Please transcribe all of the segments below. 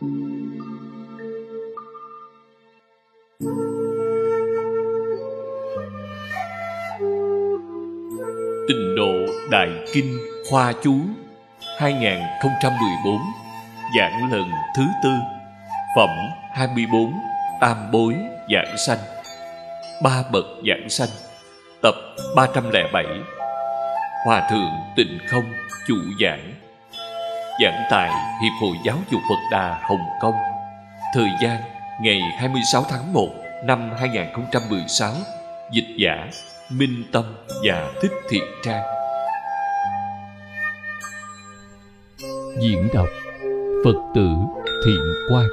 Tịnh độ Đại Kinh Khoa Chú 2014 Giảng lần thứ tư, Phẩm 24 Tam bối giảng sanh, Ba bậc giảng sanh, Tập 307 Hòa Thượng Tịnh Không Chủ giảng. Giảng tại Hiệp hội Giáo dục Phật Đà Hồng Kông. Thời gian, ngày 26 tháng 1 năm 2016 Dịch giả Minh Tâm và Thích Thiện Trang. Diễn đọc Phật tử Thiện Quang.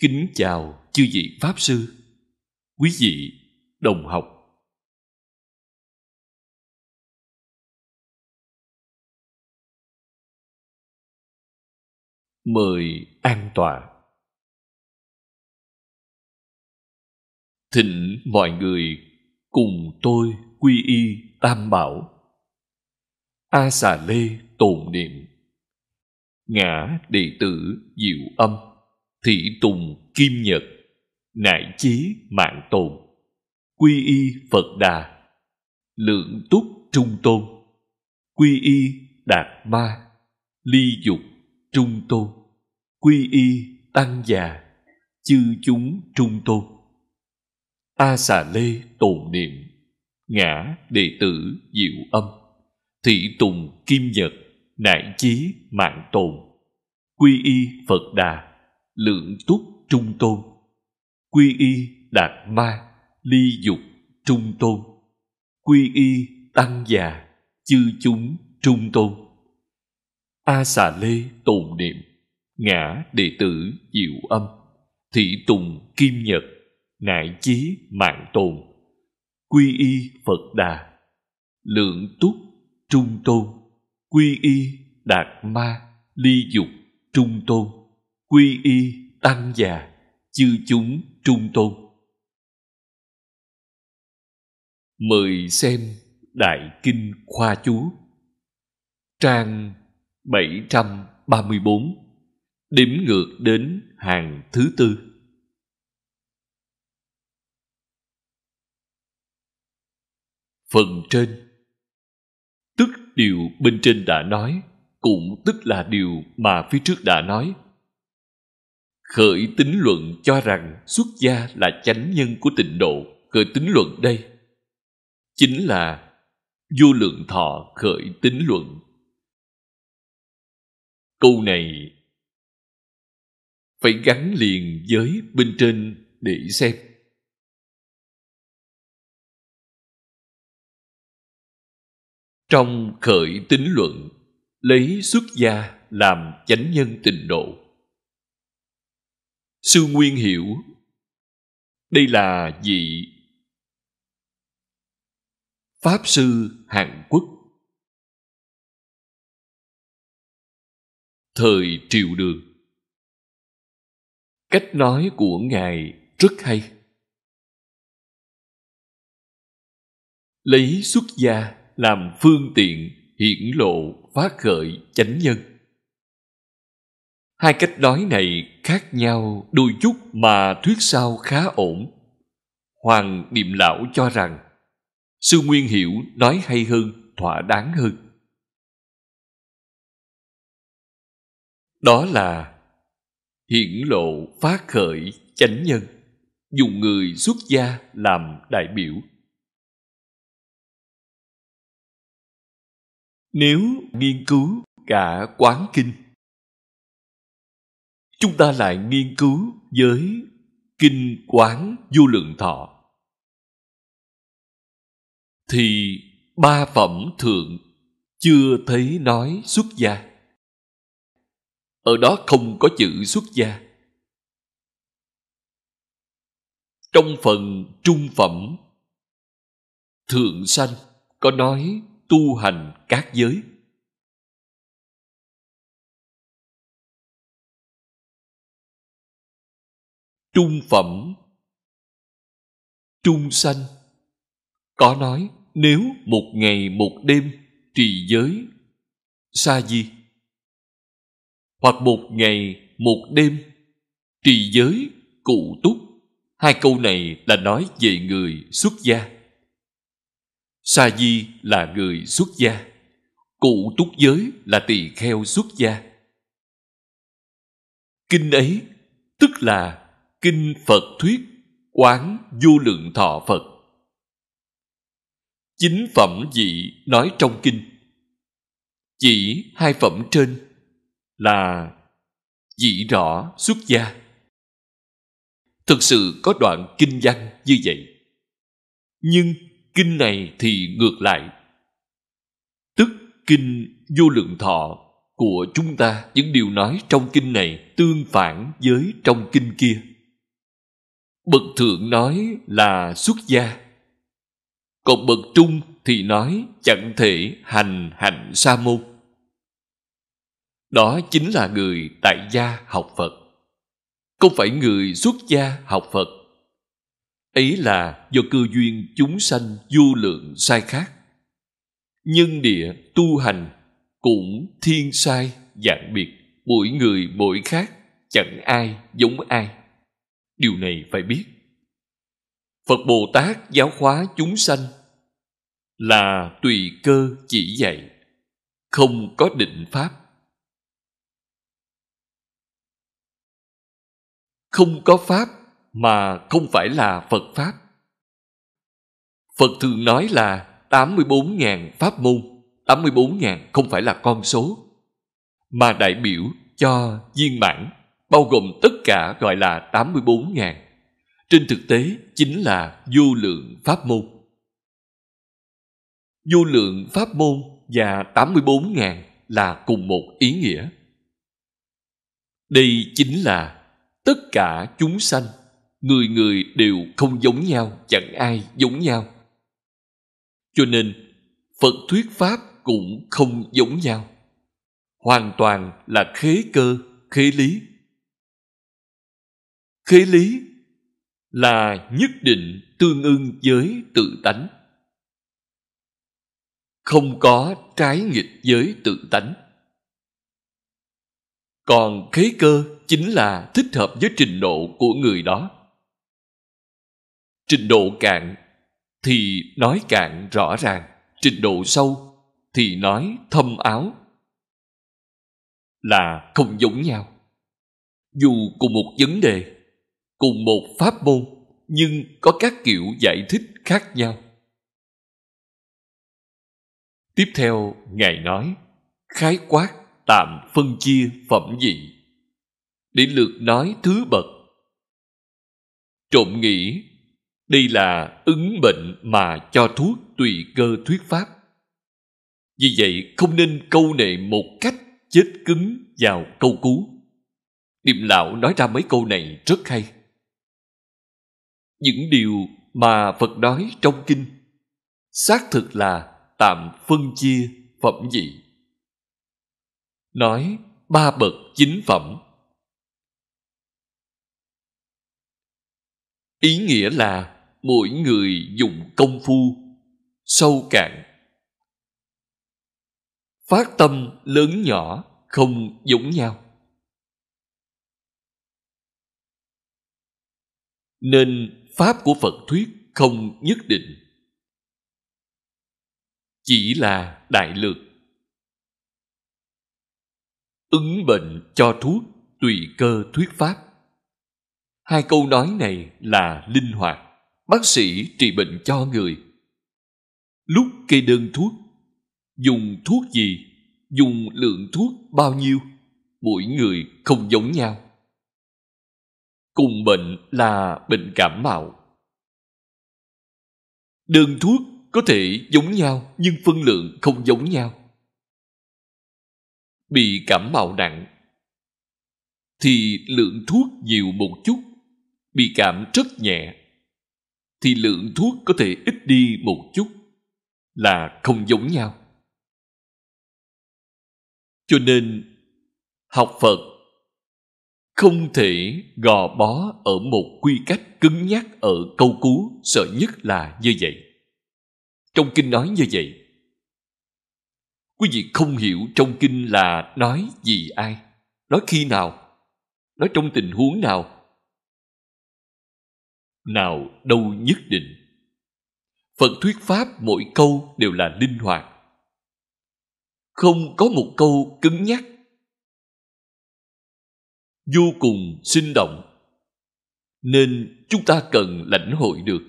Kính chào chư vị Pháp Sư. Quý vị đồng học. Mời an tọa. Thỉnh mọi người cùng tôi quy y tam bảo. A xà lê tồn niệm. Ngã đệ tử diệu âm. Thị tùng kim nhật, Nại chí mạng tồn, Quy y Phật đà, Lượng túc trung tôn, Quy y đạt ma, Ly dục trung tôn, Quy y tăng già, Chư chúng trung tôn. A xà lê tồn niệm, Ngã đệ tử diệu âm, Thị tùng kim nhật, Nại chí mạng tồn, Quy y Phật đà. Lượng túc trung tôn. Quy y đạt ma Ly dục trung tôn. Quy y tăng già Chư chúng trung tôn. A xà lê tồn niệm Ngã đệ tử diệu âm Thị tùng kim nhật Nại chí mạng tồn. Quy y Phật đà Lượng túc trung tôn. Quy y đạt ma Ly dục trung tôn. Quy y tăng già, Chư chúng trung tôn. Mời xem Đại Kinh Khoa Chú, Trang 734 Đếm ngược đến hàng thứ tư. Phần trên. Tức điều bên trên đã nói, Cũng tức là điều mà phía trước đã nói. Khởi tính luận cho rằng xuất gia là chánh nhân của tịnh độ. Khởi tính luận đây chính là vô lượng thọ khởi tính luận. Câu này phải gắn liền với bên trên để xem. Trong khởi tính luận, lấy xuất gia làm chánh nhân tịnh độ. Sư Nguyên hiểu. Đây là vị Pháp Sư Hàn Quốc. Thời triều đường. Cách nói của Ngài rất hay. Lấy xuất gia làm phương tiện hiển lộ phát khởi chánh nhân. Hai cách nói này khác nhau đôi chút mà thuyết sau khá ổn. Hoàng Niệm Lão cho rằng Sư Nguyên Hiểu nói hay hơn, thỏa đáng hơn. Đó là hiển lộ phát khởi chánh nhân, dùng người xuất gia làm đại biểu. Nếu nghiên cứu cả quán kinh chúng ta lại nghiên cứu với kinh quán vô lượng thọ. Thì ba phẩm thượng chưa thấy nói xuất gia. Ở đó không có chữ xuất gia. Trong phần trung phẩm thượng sanh có nói tu hành các giới. Trung phẩm, trung sanh. Có nói, nếu một ngày một đêm trì giới, sa di, hoặc một ngày một đêm trì giới cụ túc, hai câu này là nói về người xuất gia. Sa di là người xuất gia, cụ túc giới là tỳ kheo xuất gia. Kinh ấy tức là kinh phật thuyết quán vô lượng thọ phật. Chính phẩm dị nói trong kinh. Chỉ hai phẩm trên là dị rõ xuất gia. Thực sự có đoạn kinh văn như vậy. Nhưng kinh này thì ngược lại. Tức kinh vô lượng thọ của chúng ta, những điều nói trong kinh này tương phản với trong kinh kia bậc thượng nói là xuất gia. Còn bậc trung thì nói chẳng thể hành hạnh sa môn. Đó chính là người tại gia học phật. Không phải người xuất gia học phật. Ấy là do cơ duyên chúng sanh vô lượng sai khác. Nhân địa tu hành cũng thiên sai dạng biệt. Mỗi người mỗi khác, chẳng ai giống ai điều này phải biết. Phật bồ tát giáo hóa chúng sanh là tùy cơ chỉ dạy không có định pháp. Không có pháp mà không phải là Phật Pháp. Phật thường nói là 84.000 pháp môn, 84.000 không phải là con số, mà đại biểu cho viên mãn, bao gồm tất cả gọi là 84.000. Trên thực tế chính là vô lượng pháp môn. Vô lượng pháp môn và 84.000 là cùng một ý nghĩa. Đây chính là tất cả chúng sanh, người người đều không giống nhau, chẳng ai giống nhau cho nên, phật thuyết pháp cũng không giống nhau hoàn toàn là khế cơ, khế lý khế lý là nhất định tương ưng với tự tánh. Không có trái nghịch với tự tánh. Còn khế cơ chính là thích hợp với trình độ của người đó. Trình độ cạn thì nói cạn rõ ràng, trình độ sâu thì nói thâm áo. Là không giống nhau. Dù cùng một vấn đề cùng một pháp môn, nhưng có các kiểu giải thích khác nhau tiếp theo, ngài nói, khái quát tạm phân chia phẩm vị để lượt nói thứ bậc trộm nghĩ, đây là ứng bệnh mà cho thuốc tùy cơ thuyết pháp. Vì vậy không nên câu nệ một cách chết cứng vào câu cú. Niệm lão nói ra mấy câu này rất hay. Những điều mà Phật nói trong kinh xác thực là tạm phân chia phẩm vị. Nói ba bậc chính phẩm. Ý nghĩa là mỗi người dùng công phu, sâu cạn phát tâm lớn nhỏ không giống nhau nên pháp của phật thuyết không nhất định. Chỉ là đại lược. Ứng bệnh cho thuốc tùy cơ thuyết pháp. Hai câu nói này là linh hoạt. Bác sĩ trị bệnh cho người. Lúc kê đơn thuốc, dùng thuốc gì, dùng lượng thuốc bao nhiêu, mỗi người không giống nhau cùng bệnh là bệnh cảm mạo. Đơn thuốc có thể giống nhau, nhưng phân lượng không giống nhau. Bị cảm mạo nặng, thì lượng thuốc nhiều một chút. Bị cảm rất nhẹ, thì lượng thuốc có thể ít đi một chút, là không giống nhau. Cho nên, học phật không thể gò bó ở một quy cách cứng nhắc ở câu cú sợ nhất là như vậy. Trong kinh nói như vậy, quý vị không hiểu trong kinh là nói gì ai, nói khi nào, nói trong tình huống nào. Nào đâu nhất định. Phật thuyết pháp mỗi câu đều là linh hoạt. Không có một câu cứng nhắc vô cùng sinh động, nên chúng ta cần lãnh hội được.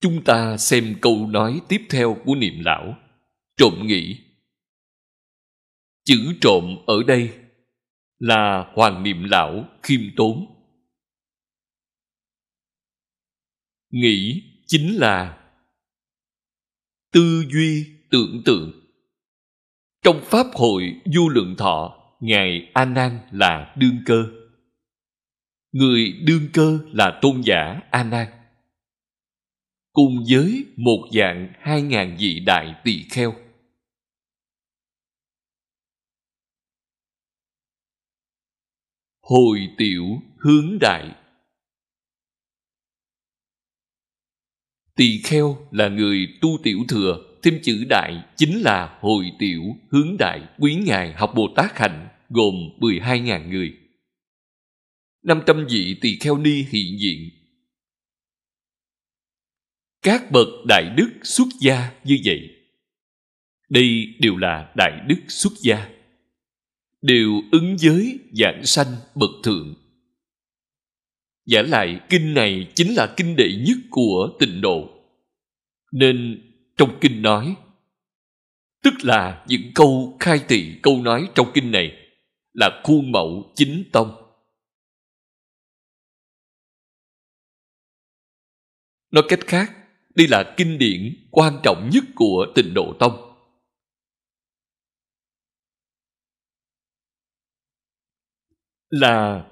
Chúng ta xem câu nói tiếp theo của niệm lão. Trộm nghĩ. Chữ trộm ở đây là hoàng niệm lão khiêm tốn. Nghĩ chính là tư duy tưởng tượng trong Pháp hội Du Lượng Thọ, Ngài A Nan là đương cơ. Người đương cơ là tôn giả A Nan. Cùng với một dạng hai ngàn vị đại tỳ kheo. Hồi tiểu hướng đại Tỳ kheo là người tu tiểu thừa thêm chữ đại chính là hồi tiểu hướng đại quý ngài học Bồ Tát hạnh, gồm 12.000 người. 500 vị tỳ kheo ni hiện diện. Các bậc đại đức xuất gia như vậy. Đây đều là đại đức xuất gia. Đều ứng giới giảng sanh bậc thượng. Giả lại kinh này chính là kinh đệ nhất của tịnh độ. Nên trong kinh nói. Tức là những câu khai thị câu nói trong kinh này là khuôn mẫu chính tông. Nói cách khác, đây là kinh điển quan trọng nhất của tịnh độ tông. Là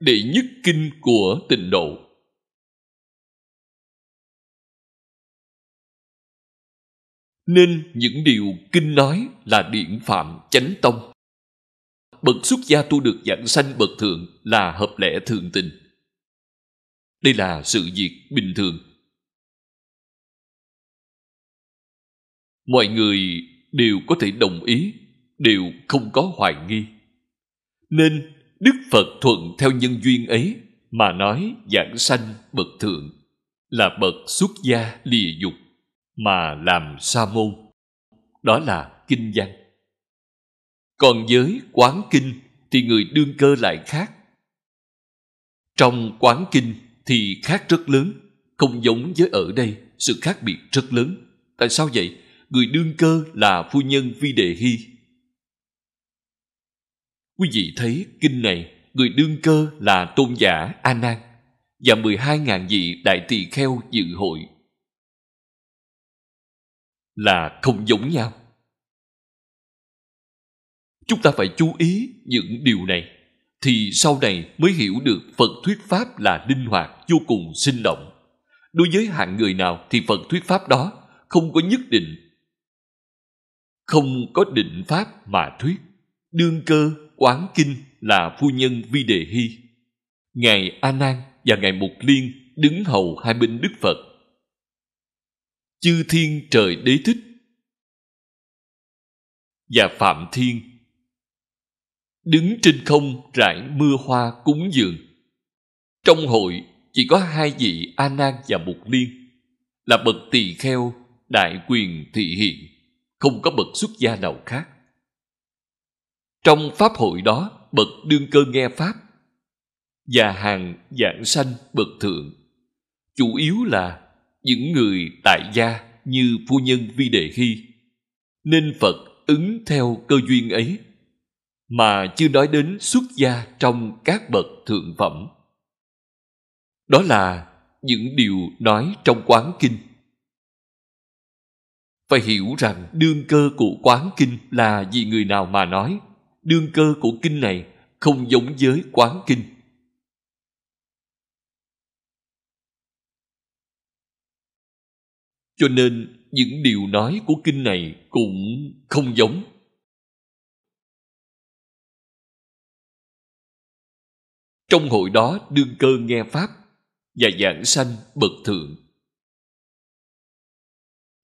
đệ nhất kinh của tịnh độ. Nên những điều kinh nói là điển phạm chánh tông. Bậc xuất gia tu được giảng sanh bậc thượng là hợp lẽ thường tình. Đây là sự việc bình thường. Mọi người đều có thể đồng ý, đều không có hoài nghi. Nên đức phật thuận theo nhân duyên ấy mà nói giảng sanh bậc thượng là bậc xuất gia lìa dục mà làm sa môn. Đó là kinh văn. Còn với quán kinh thì người đương cơ lại khác. Trong quán kinh thì khác rất lớn, không giống với ở đây, sự khác biệt rất lớn. Tại sao vậy? Người đương cơ là phu nhân vi đề hy quý vị thấy kinh này, người đương cơ là tôn giả a nan và 12.000 vị đại tỳ kheo dự hội là không giống nhau. Chúng ta phải chú ý những điều này, thì sau này mới hiểu được phật thuyết pháp là linh hoạt, vô cùng sinh động. Đối với hạng người nào thì phật thuyết pháp đó không có nhất định, không có định pháp mà thuyết. Đương cơ, quán kinh là phu nhân vi đề hy. Ngài a nan và ngài mục liên đứng hầu hai bên đức phật chư thiên trời đế thích. Và phạm thiên. Đứng trên không rải mưa hoa cúng dường. Trong hội chỉ có hai vị a nan và mục liên. Là bậc tỳ kheo, đại quyền thị hiện. Không có bậc xuất gia nào khác. Trong pháp hội đó, bậc đương cơ nghe pháp. Và hàng giảng sanh bậc thượng. Chủ yếu là những người tại gia như phu nhân vi đề hy. Nên phật ứng theo cơ duyên ấy, mà chưa nói đến xuất gia trong các bậc thượng phẩm. Đó là những điều nói trong quán kinh. Phải hiểu rằng đương cơ của quán kinh là vì người nào mà nói, đương cơ của kinh này không giống với quán kinh. Cho nên những điều nói của kinh này cũng không giống. Trong hội đó đương cơ nghe Pháp và giảng sanh bậc thượng.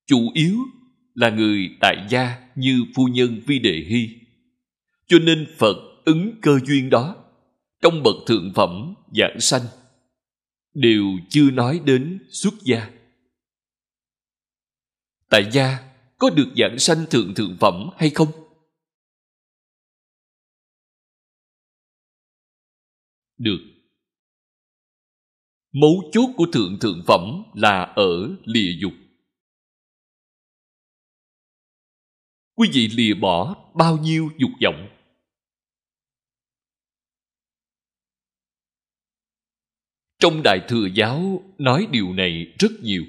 Chủ yếu là người tại gia như phu nhân Vi Đề Hy. Cho nên Phật ứng cơ duyên đó trong bậc thượng phẩm giảng sanh đều chưa nói đến xuất gia tại gia, có được giảng sanh thượng thượng phẩm hay không? Được. Mấu chốt của thượng thượng phẩm là ở lìa dục. Quý vị lìa bỏ bao nhiêu dục vọng? Trong đại thừa giáo nói điều này rất nhiều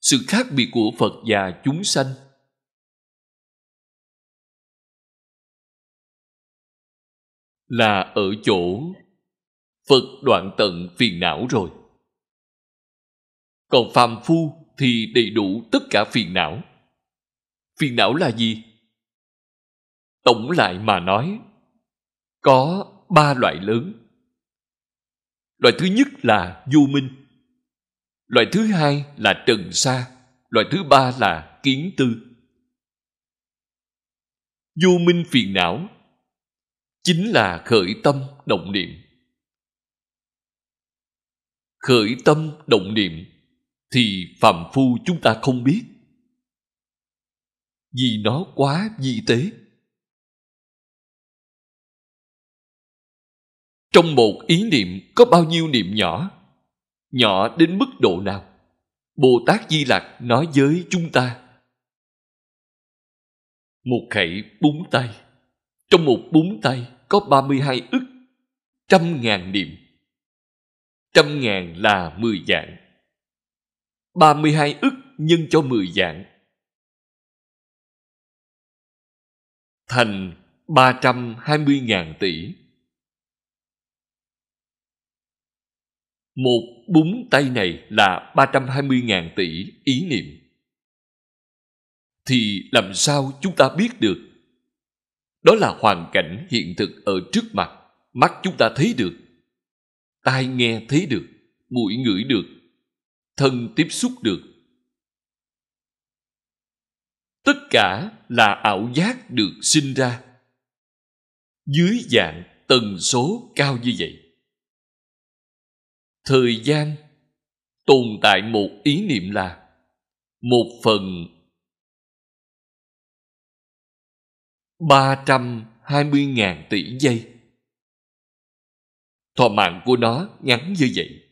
sự khác biệt của phật và chúng sanh. Là ở chỗ phật đoạn tận phiền não rồi. Còn phàm phu thì đầy đủ tất cả phiền não. Phiền não là gì? Tổng lại mà nói, có ba loại lớn. Loại thứ nhất là vô minh loại thứ hai là trần sa, loại thứ ba là kiến tư. Vô minh phiền não chính là khởi tâm động niệm. Khởi tâm động niệm thì phàm phu chúng ta không biết. Vì nó quá vi tế. Trong một ý niệm có bao nhiêu niệm nhỏ nhỏ đến mức độ nào? Bồ tát di lặc nói với chúng ta. Một khẩy búng tay. Trong một búng tay có 32 ức, trăm ngàn niệm. Trăm ngàn là 10 dạng. 32 ức nhân cho 10 dạng. Thành 320.000 tỷ. Một búng tay này là 320.000 tỷ ý niệm. Thì làm sao chúng ta biết được? Đó là hoàn cảnh hiện thực ở trước mặt, mắt chúng ta thấy được, tai nghe thấy được, mũi ngửi được, thân tiếp xúc được. Tất cả là ảo giác được sinh ra dưới dạng tần số cao như vậy thời gian tồn tại một ý niệm là một phần ba trăm hai mươi ngàn tỷ giây. Thọ mạng của nó ngắn như vậy.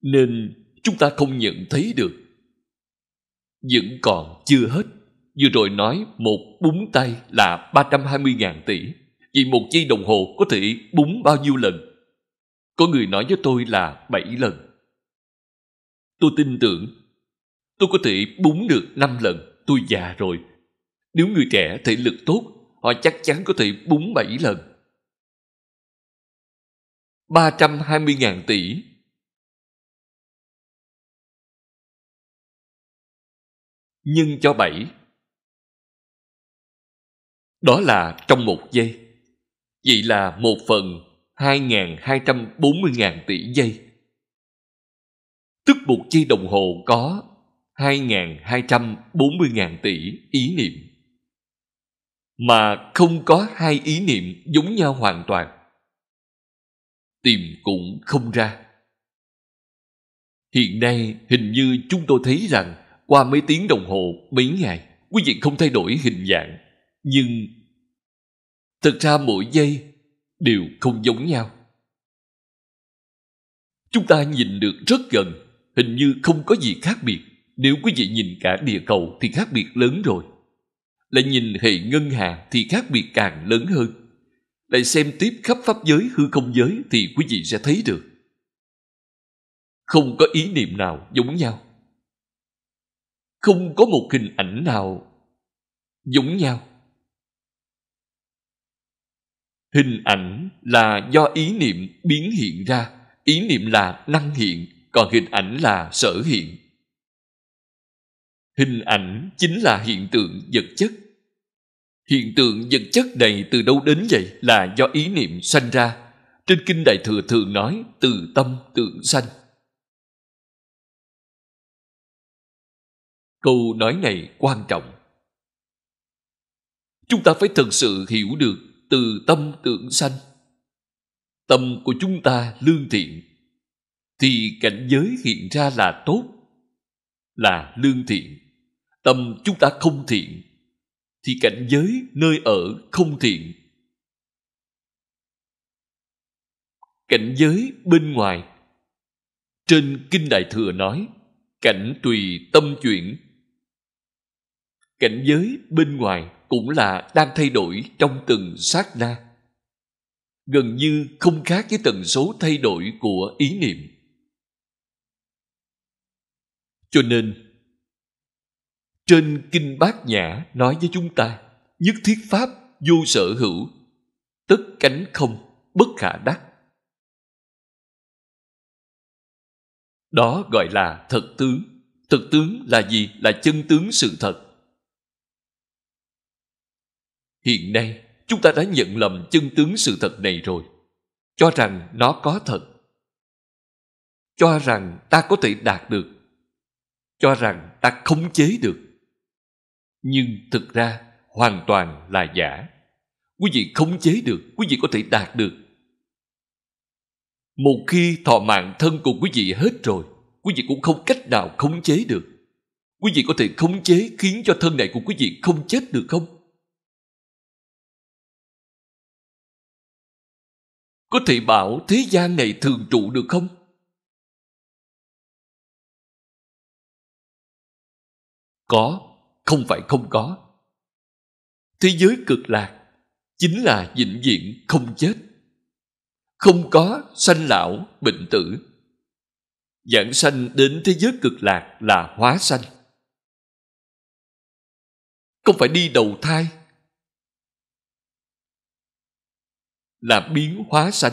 Nên chúng ta không nhận thấy được. Vẫn còn chưa hết. Vừa rồi nói một búng tay là 320.000 tỷ. Vì một giây đồng hồ có thể búng bao nhiêu lần? Có người nói với tôi là 7 lần. Tôi tin tưởng tôi có thể búng được 5 lần. Tôi già rồi. Nếu người trẻ thể lực tốt, họ chắc chắn có thể búng 7 lần. 320.000 tỷ nhân cho 7 đó là trong một giây. Vậy là một phần 2.240.000 tỷ giây. Tức một giây đồng hồ có 2.240.000 tỷ ý niệm. Mà không có hai ý niệm giống nhau hoàn toàn. Tìm cũng không ra. Hiện nay hình như chúng tôi thấy rằng qua mấy tiếng đồng hồ, mấy ngày, quý vị không thay đổi hình dạng nhưng thực ra mỗi giây đều không giống nhau. Chúng ta nhìn được rất gần, hình như không có gì khác biệt. Nếu quý vị nhìn cả địa cầu thì khác biệt lớn rồi. Lại nhìn hệ ngân hà thì khác biệt càng lớn hơn. Lại xem tiếp khắp pháp giới, hư không giới thì quý vị sẽ thấy được. Không có ý niệm nào giống nhau. Không có một hình ảnh nào giống nhau hình ảnh là do ý niệm biến hiện ra, ý niệm là năng hiện, còn hình ảnh là sở hiện hình ảnh chính là hiện tượng vật chất Hiện tượng vật chất này từ đâu đến vậy là do ý niệm sanh ra. Trên Kinh Đại Thừa thường nói từ tâm tượng sanh. Câu nói này quan trọng. Chúng ta phải thực sự hiểu được từ tâm tưởng sanh. Tâm của chúng ta lương thiện, thì cảnh giới hiện ra là tốt, là lương thiện. Tâm chúng ta không thiện, thì cảnh giới nơi ở không thiện. Cảnh giới bên ngoài Trên Kinh Đại Thừa nói Cảnh tùy tâm chuyển cảnh giới bên ngoài cũng là đang thay đổi trong từng sát na. Gần như không khác với tần số thay đổi của ý niệm. Cho nên, trên kinh bát nhã nói với chúng ta, nhất thiết pháp vô sở hữu, tất cánh không, bất khả đắc. Đó gọi là thật tướng. Thực tướng là gì? Là chân tướng sự thật. Hiện nay, chúng ta đã nhận lầm chân tướng sự thật này rồi. Cho rằng nó có thật. Cho rằng ta có thể đạt được. Cho rằng ta khống chế được. Nhưng thực ra, hoàn toàn là giả. Quý vị khống chế được, quý vị có thể đạt được. Một khi thọ mạng thân của quý vị hết rồi, quý vị cũng không cách nào khống chế được. Quý vị có thể khống chế khiến cho thân này của quý vị không chết được không? Có thể bảo thế gian này thường trụ được không? Có, không phải không có. Thế giới cực lạc chính là vĩnh viễn không chết. Không có sanh lão, bệnh tử. Giảng sanh đến thế giới cực lạc là hóa sanh. Không phải đi đầu thai là biến hóa sanh.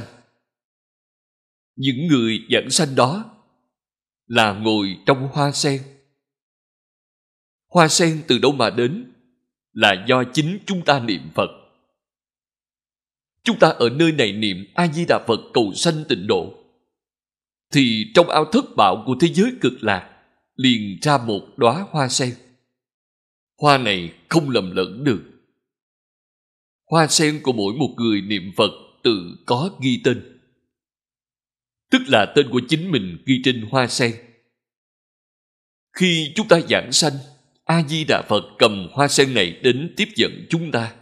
Những người dẫn sanh đó là ngồi trong hoa sen. Hoa sen từ đâu mà đến? Là do chính chúng ta niệm Phật. Chúng ta ở nơi này niệm A-di-đà Phật cầu sanh tịnh độ. Thì trong ao thất bạo của thế giới cực lạc liền ra một đóa hoa sen. Hoa này không lầm lẫn được hoa sen của mỗi một người niệm Phật tự có ghi tên. Tức là tên của chính mình ghi trên hoa sen. Khi chúng ta giảng sanh, A-di-đà Phật cầm hoa sen này đến tiếp dẫn chúng ta.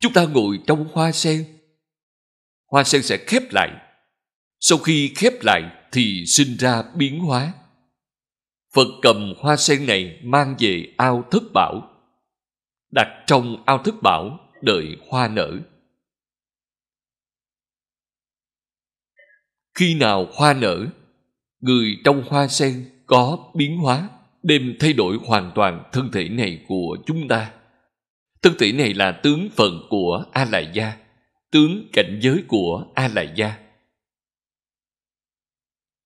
Chúng ta ngồi trong hoa sen. Hoa sen sẽ khép lại. Sau khi khép lại thì sinh ra biến hóa. Phật cầm hoa sen này mang về ao thất bảo đặt trong ao thức bảo đợi hoa nở. Khi nào hoa nở, người trong hoa sen có biến hóa đem thay đổi hoàn toàn thân thể này của chúng ta. Thân thể này là tướng phận của a lại gia tướng cảnh giới của a lại gia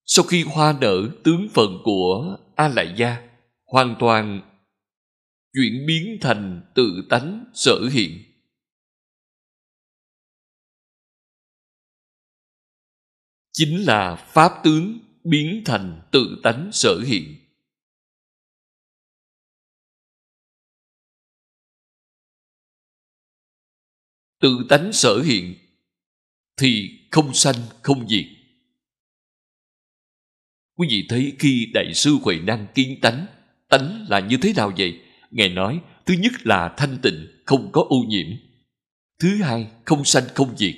sau khi hoa nở, tướng phận của a lại gia hoàn toàn chuyển biến thành tự tánh sở hiện. Chính là pháp tướng biến thành tự tánh sở hiện. Tự tánh sở hiện thì không sanh, không diệt. Quý vị thấy khi đại sư huệ năng kiến tánh tánh là như thế nào vậy? Ngài nói, thứ nhất là thanh tịnh, không có ô nhiễm. Thứ hai, không sanh không diệt.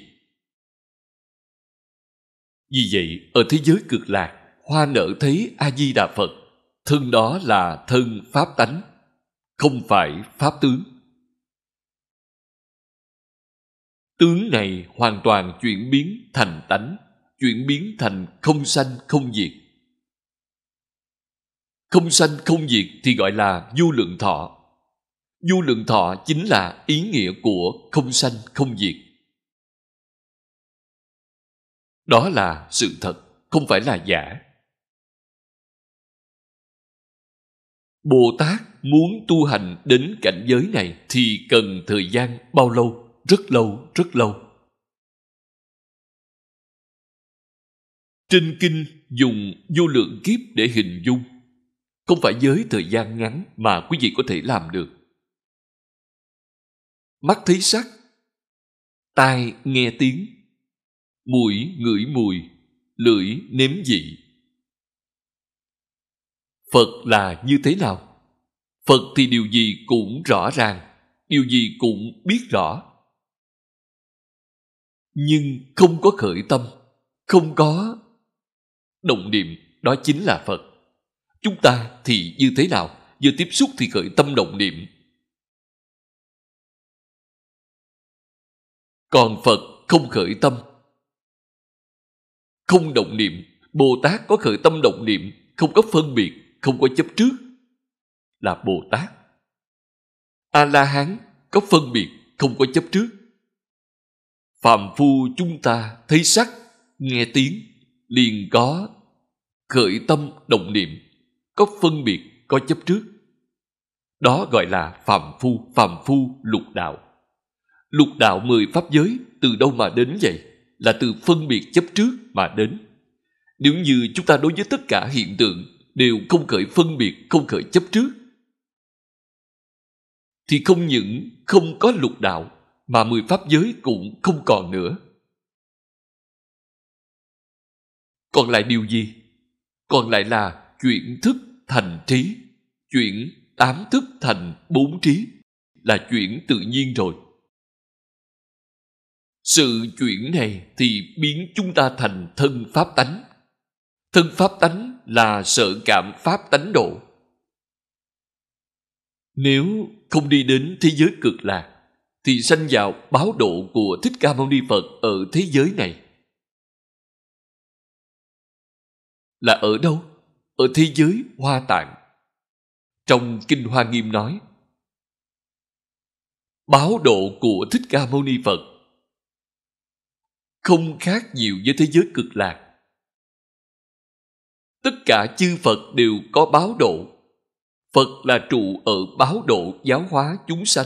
Vì vậy, ở thế giới cực lạc, hoa nở thấy A-di-đà Phật, thân đó là thân Pháp tánh, không phải Pháp tướng. Tướng này hoàn toàn chuyển biến thành tánh, chuyển biến thành không sanh không diệt. Không sanh không diệt thì gọi là vô lượng thọ. Vô lượng thọ chính là ý nghĩa của không sanh không diệt. Đó là sự thật, không phải là giả. Bồ Tát muốn tu hành đến cảnh giới này thì cần thời gian bao lâu? Rất lâu, rất lâu. Trên kinh dùng vô lượng kiếp để hình dung. Không phải với thời gian ngắn mà quý vị có thể làm được. Mắt thấy sắc, tai nghe tiếng, mũi ngửi mùi, lưỡi nếm vị. Phật là như thế nào? Phật thì điều gì cũng rõ ràng, điều gì cũng biết rõ. Nhưng không có khởi tâm, không có động niệm, đó chính là Phật. Chúng ta thì như thế nào? Vừa tiếp xúc thì khởi tâm động niệm. Còn Phật không khởi tâm, không động niệm. Bồ Tát có khởi tâm động niệm, không có phân biệt, không có chấp trước, là Bồ Tát. A-la-hán có phân biệt, không có chấp trước. Phạm phu chúng ta thấy sắc, nghe tiếng, liền có khởi tâm động niệm, có phân biệt, có chấp trước. Đó gọi là phạm phu, phạm phu lục đạo. Lục đạo mười pháp giới từ đâu mà đến vậy? Là từ phân biệt chấp trước mà đến. Nếu như chúng ta đối với tất cả hiện tượng đều không khởi phân biệt, không khởi chấp trước, thì không những không có lục đạo mà mười pháp giới cũng không còn nữa. Còn lại điều gì? Còn lại là chuyển thức thành trí, chuyển tám thức thành bốn trí, là chuyển tự nhiên rồi. Sự chuyển này thì biến chúng ta thành thân pháp tánh. Thân pháp tánh là sợ cảm pháp tánh độ. Nếu không đi đến thế giới cực lạc, thì sanh vào báo độ của Thích Ca Mâu Ni Phật ở thế giới này. Là ở đâu? Ở thế giới Hoa Tạng. Trong Kinh Hoa Nghiêm nói, báo độ của Thích Ca Mâu Ni Phật không khác nhiều với thế giới cực lạc. Tất cả chư Phật đều có báo độ. Phật là trụ ở báo độ giáo hóa chúng sanh.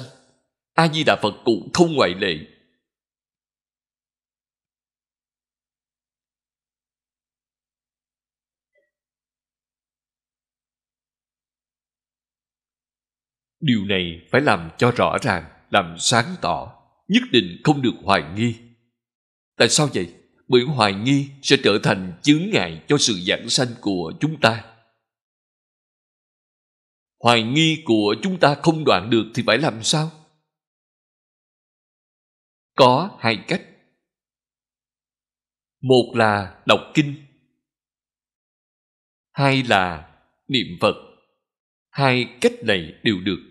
A-di-đà Phật cũng không ngoại lệ. Điều này phải làm cho rõ ràng, làm sáng tỏ, nhất định không được hoài nghi. Tại sao vậy? Bởi hoài nghi sẽ trở thành chướng ngại cho sự giảng sanh của chúng ta. Hoài nghi của chúng ta không đoạn được thì phải làm sao? Có hai cách. Một là đọc kinh. Hai là niệm Phật. Hai cách này đều được.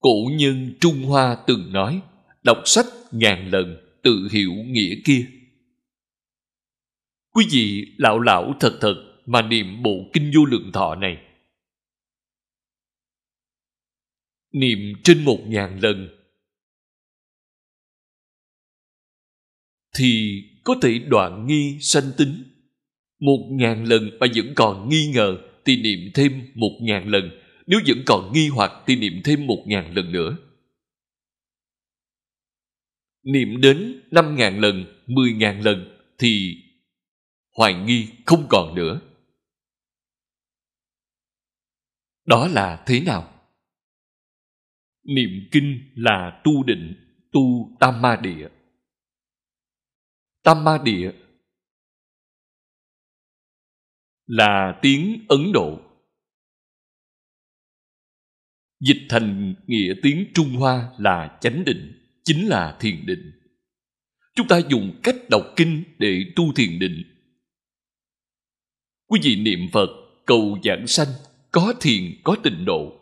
Cổ nhân Trung Hoa từng nói, Đọc sách ngàn lần tự hiểu nghĩa kia. Quý vị lão lão thật thật mà niệm bộ kinh vô lượng thọ này. Niệm trên một ngàn lần. Thì có thể đoạn nghi sanh tính. Một ngàn lần mà vẫn còn nghi ngờ Thì niệm thêm một ngàn lần nếu vẫn còn nghi hoặc thì niệm thêm một ngàn lần nữa. Niệm đến năm ngàn lần, mười ngàn lần thì hoài nghi không còn nữa. Đó là thế nào? Niệm kinh là tu định, tu tam ma địa. Tam ma địa là tiếng Ấn Độ Dịch thành nghĩa tiếng Trung Hoa là chánh định, chính là thiền định. Chúng ta dùng cách đọc kinh để tu thiền định. Quý vị niệm Phật, cầu giảng sanh, có thiền, có tịnh độ.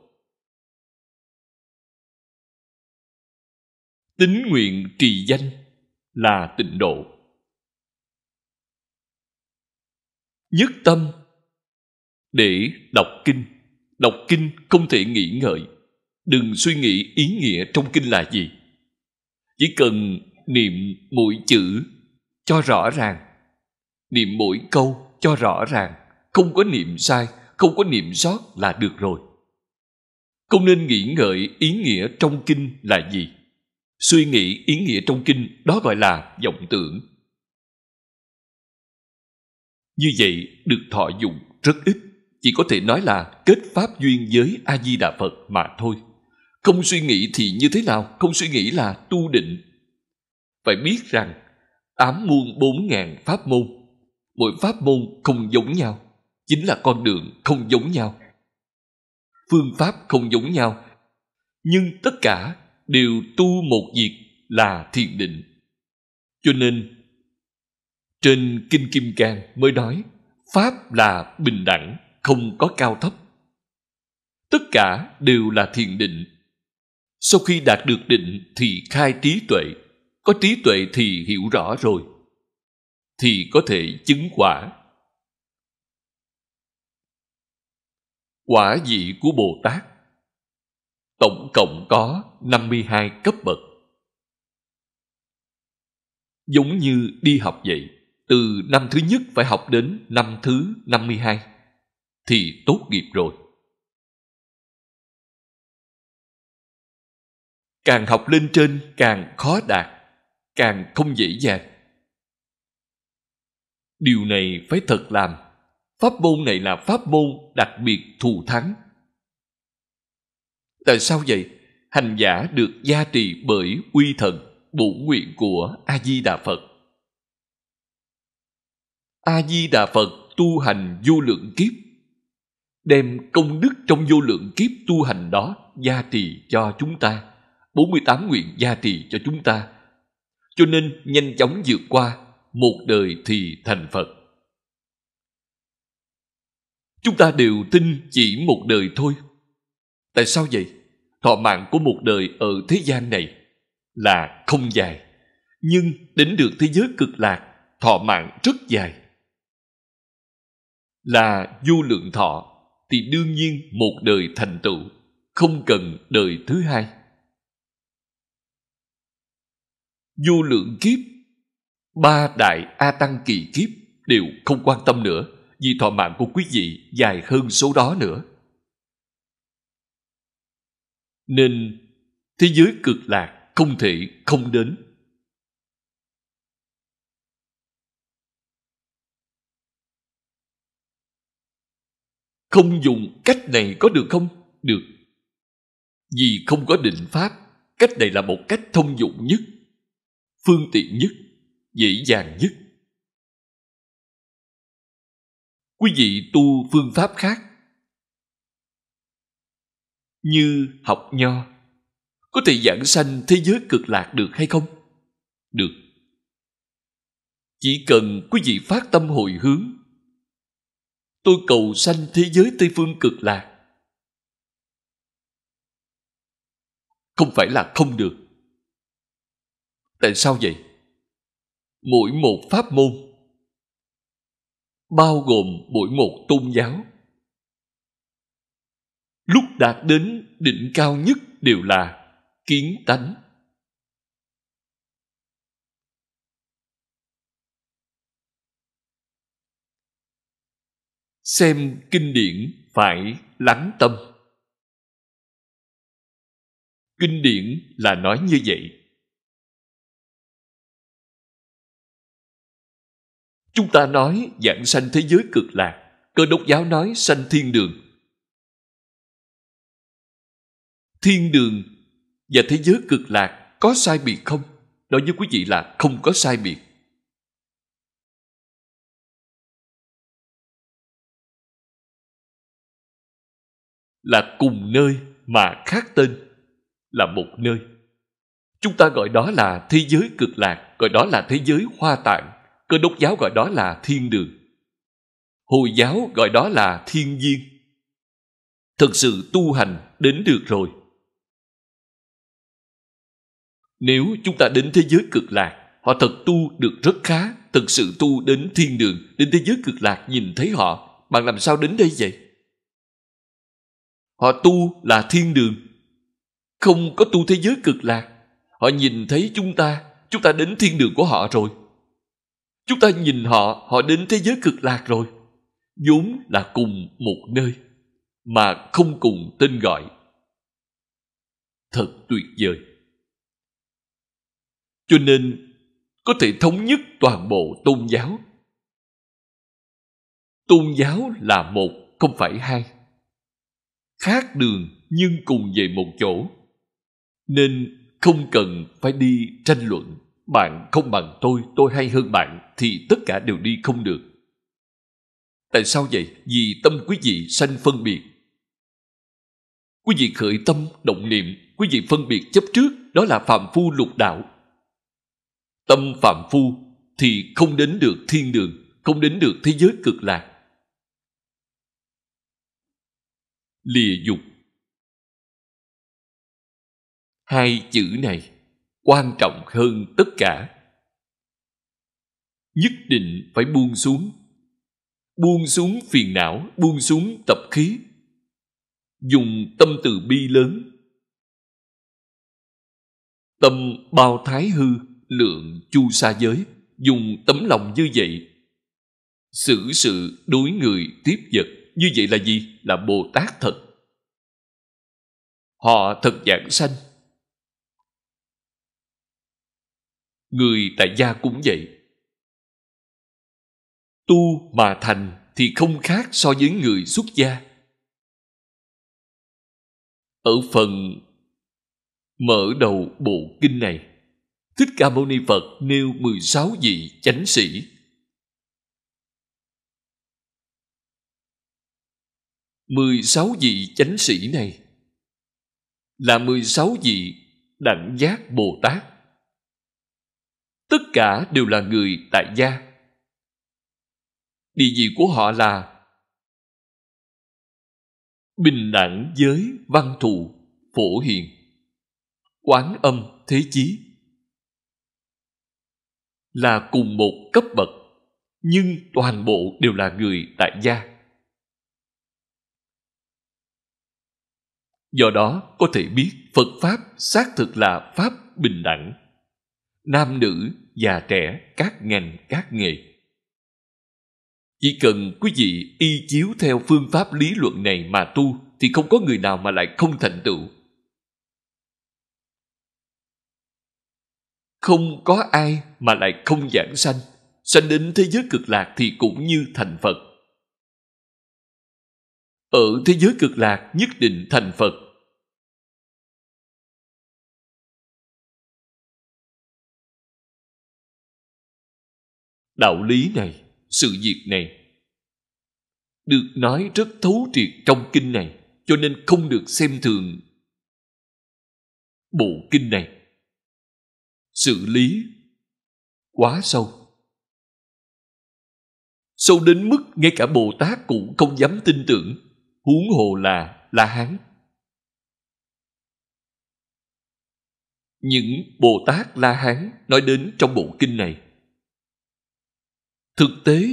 Tính nguyện trì danh là tịnh độ. Nhất tâm để đọc kinh Đọc kinh không thể nghĩ ngợi. Đừng suy nghĩ ý nghĩa trong kinh là gì. Chỉ cần niệm mỗi chữ cho rõ ràng. niệm mỗi câu cho rõ ràng không có niệm sai, không có niệm sót là được rồi không nên nghĩ ngợi ý nghĩa trong kinh là gì suy nghĩ ý nghĩa trong kinh, đó gọi là vọng tưởng như vậy được thọ dụng rất ít chỉ có thể nói là kết pháp duyên với a di đà phật mà thôi. Không suy nghĩ thì như thế nào? Không suy nghĩ là tu định. Phải biết rằng, tám muôn bốn ngàn pháp môn, mỗi pháp môn không giống nhau, chính là con đường không giống nhau. Phương pháp không giống nhau, nhưng tất cả đều tu một việc là thiền định. Cho nên, trên kinh kim cang mới nói, pháp là bình đẳng không có cao thấp. Tất cả đều là thiền định. Sau khi đạt được định thì khai trí tuệ, có trí tuệ thì hiểu rõ rồi, thì có thể chứng quả. Quả vị của bồ tát, tổng cộng có 52 cấp bậc. Giống như đi học vậy, từ năm thứ nhất phải học đến năm thứ 52 thì tốt nghiệp rồi. Càng học lên trên, càng khó đạt, càng không dễ dàng. Điều này phải thật làm. Pháp môn này là pháp môn đặc biệt thù thắng. Tại sao vậy? Hành giả được gia trì bởi uy thần, bổ nguyện của a di đà phật. A di đà phật tu hành vô lượng kiếp đem công đức trong vô lượng kiếp tu hành đó gia trì cho chúng ta. 48 nguyện gia trì cho chúng ta. Cho nên nhanh chóng vượt qua một đời thì thành phật. Chúng ta đều tin chỉ một đời thôi. Tại sao vậy? Thọ mạng của một đời ở thế gian này là không dài. Nhưng đến được thế giới cực lạc, thọ mạng rất dài. Là vô lượng thọ thì đương nhiên một đời thành tựu, không cần đời thứ hai. Vô lượng kiếp, ba đại a tăng kỳ kiếp đều không quan tâm nữa, vì thọ mạng của quý vị dài hơn số đó nữa. Nên thế giới cực lạc không thể không đến. Không dùng cách này có được không? Được. Vì không có định pháp, cách này là một cách thông dụng nhất, phương tiện nhất, dễ dàng nhất. Quý vị tu phương pháp khác như học nho, có thể giảng sanh thế giới cực lạc được hay không? Được. Chỉ cần quý vị phát tâm hồi hướng tôi cầu sanh thế giới tây phương cực lạc. Không phải là không được. Tại sao vậy? Mỗi một pháp môn, bao gồm mỗi một tôn giáo, lúc đạt đến đỉnh cao nhất đều là kiến tánh. Xem kinh điển phải lắng tâm. Kinh điển là nói như vậy. Chúng ta nói dạng sanh thế giới cực lạc, cơ đốc giáo nói sanh thiên đường. Thiên đường và thế giới cực lạc có sai biệt không? Nói với quý vị là không có sai biệt. Là cùng nơi mà khác tên, là một nơi. Chúng ta gọi đó là thế giới cực lạc, gọi đó là thế giới hoa tạng, cơ đốc giáo gọi đó là thiên đường. Hồi giáo gọi đó là thiên nhiên. thực sự tu hành đến được rồi. Nếu chúng ta đến thế giới cực lạc, họ thật tu được rất khá, thực sự tu đến thiên đường, đến thế giới cực lạc nhìn thấy họ, bạn làm sao đến đây vậy? Họ tu là thiên đường không có tu thế giới cực lạc họ nhìn thấy chúng ta chúng ta đến thiên đường của họ rồi Chúng ta nhìn họ, họ đến thế giới cực lạc rồi. vốn là cùng một nơi, mà không cùng tên gọi. Thật tuyệt vời. Cho nên, có thể thống nhất toàn bộ tôn giáo. Tôn giáo là một, không phải hai. Khác đường nhưng cùng về một chỗ. Nên không cần phải đi tranh luận, bạn không bằng tôi tôi hay hơn bạn thì tất cả đều đi không được. Tại sao vậy? Vì tâm quý vị sanh phân biệt. Quý vị khởi tâm động niệm, quý vị phân biệt chấp trước, đó là phạm phu lục đạo. Tâm phạm phu thì không đến được thiên đường, không đến được thế giới cực lạc. Lìa dục. Hai chữ này quan trọng hơn tất cả. Nhất định phải buông xuống. Buông xuống phiền não, buông xuống tập khí. Dùng tâm từ bi lớn. Tâm bao thái hư, lượng chu sa giới. Dùng tấm lòng như vậy, xử sự đối người tiếp vật như vậy là gì? Là bồ tát thật. Họ thật giảng sanh. Người tại gia cũng vậy. Tu mà thành thì không khác so với người xuất gia. Ở phần mở đầu bộ kinh này, thích ca mâu ni phật nêu 16 vị chánh sĩ. Mười sáu vị chánh sĩ này. Là mười sáu vị đẳng giác Bồ Tát. Tất cả đều là người tại gia. Địa vị của họ là bình đẳng giới văn thù phổ hiền, quán âm thế chí. Là cùng một cấp bậc, nhưng toàn bộ đều là người tại gia. Do đó có thể biết phật pháp xác thực là pháp bình đẳng nam nữ, già trẻ, các ngành, các nghề. Chỉ cần quý vị y chiếu theo phương pháp lý luận này mà tu thì không có người nào mà lại không thành tựu. Không có ai mà lại không giảng sanh, sanh đến thế giới cực lạc thì cũng như thành Phật. Ở thế giới cực lạc nhất định thành Phật đạo lý này, sự việc này được nói rất thấu triệt trong kinh này, cho nên không được xem thường bộ kinh này. Xử lý quá sâu. Sâu đến mức ngay cả bồ tát cũng không dám tin tưởng, huống hồ là la hán. Những bồ tát la hán nói đến trong bộ kinh này thực tế,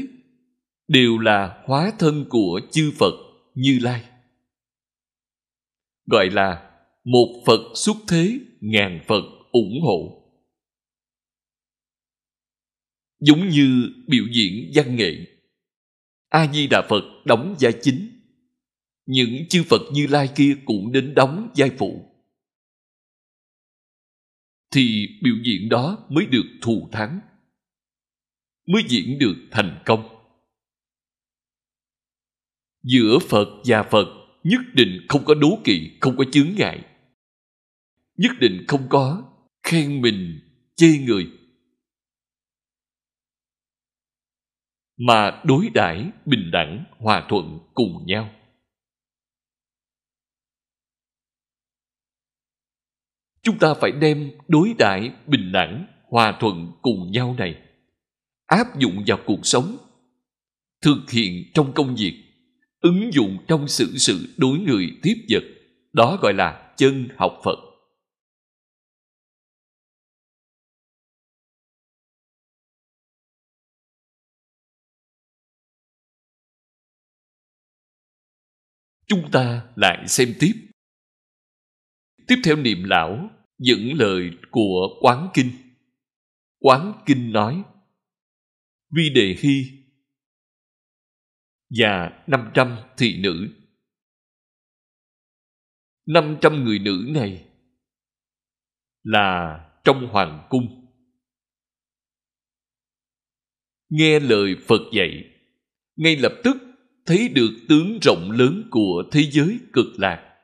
đều là hóa thân của chư phật như lai. Gọi là một phật xuất thế, ngàn phật ủng hộ. Giống như biểu diễn văn nghệ a di đà phật đóng vai chính. Những chư phật như lai kia cũng đến đóng vai phụ. Thì biểu diễn đó mới được thù thắng mới diễn được thành công. Giữa phật và phật, nhất định không có đố kỵ, không có chướng ngại. Nhất định không có khen mình, chê người. Mà đối đãi, bình đẳng, hòa thuận cùng nhau. Chúng ta phải đem đối đãi, bình đẳng, hòa thuận cùng nhau này áp dụng vào cuộc sống, thực hiện trong công việc, ứng dụng trong sự sự đối người tiếp vật, đó gọi là chân học phật. Chúng ta lại xem tiếp. Tiếp theo niệm lão, dẫn lời của quán kinh. Quán kinh nói Vi Đề Hy và 500 thị nữ. 500 người nữ này là trong hoàng cung. Nghe lời Phật dạy, ngay lập tức thấy được tướng rộng lớn của thế giới cực lạc.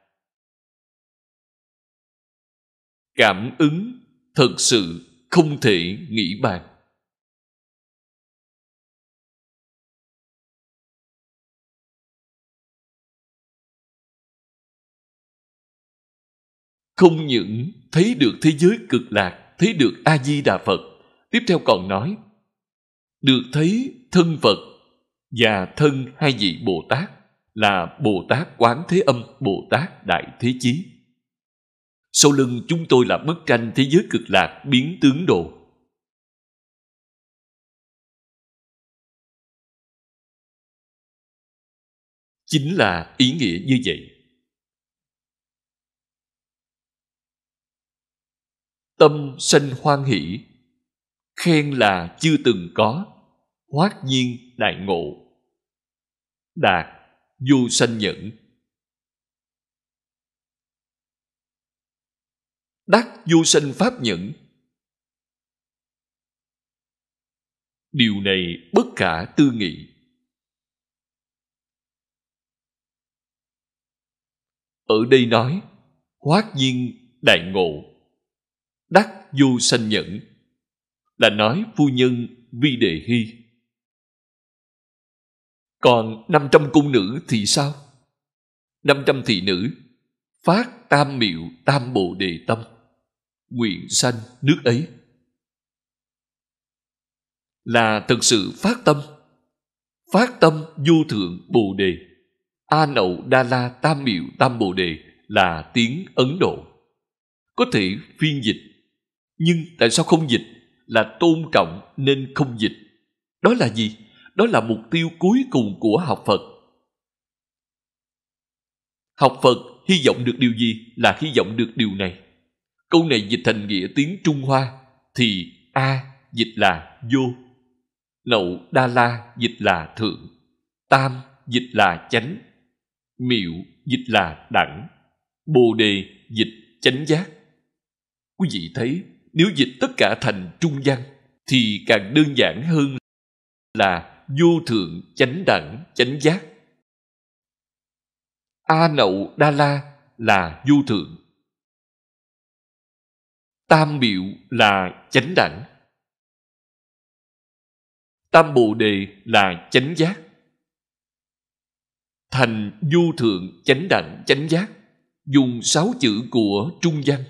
Cảm ứng thật sự không thể nghĩ bàn. Không những thấy được thế giới cực lạc, thấy được a di đà phật. Tiếp theo còn nói, được thấy thân phật và thân hai vị bồ tát là bồ tát quán thế âm bồ tát đại thế chí. Sau lưng chúng tôi là bức tranh thế giới cực lạc biến tướng đồ. Chính là ý nghĩa như vậy. Tâm sanh hoan hỷ. Khen là chưa từng có hoát nhiên đại ngộ. Đạt vô sanh nhẫn. Đắc vô sanh pháp nhẫn. Điều này bất khả tư nghị. Ở đây nói hoát nhiên đại ngộ đắc vô sanh nhẫn, là nói phu nhân vi đề hy. Còn 500 cung nữ thì sao? 500 thị nữ, phát tam miệu, tam bộ đề tâm, nguyện sanh nước ấy. Là thực sự phát tâm phát tâm du thượng bồ đề. A nậu đa la tam miệu tam bồ đề là tiếng ấn độ, có thể phiên dịch nhưng tại sao không dịch? Là tôn trọng nên không dịch. Đó là gì? Đó là mục tiêu cuối cùng của học phật. Học phật hy vọng được điều gì? Là hy vọng được điều này. Câu này dịch thành nghĩa tiếng trung hoa, thì a dịch là vô nậu đa la dịch là thượng, tam dịch là chánh miệu dịch là đẳng, bồ đề dịch chánh giác. Quý vị thấy nếu dịch tất cả thành trung văn thì càng đơn giản hơn là vô thượng chánh đẳng, chánh giác. A nậu đa la là vô thượng. Tam biểu là chánh đẳng. Tam bồ đề là chánh giác. Thành vô thượng chánh đẳng, chánh giác. Dùng sáu chữ của trung văn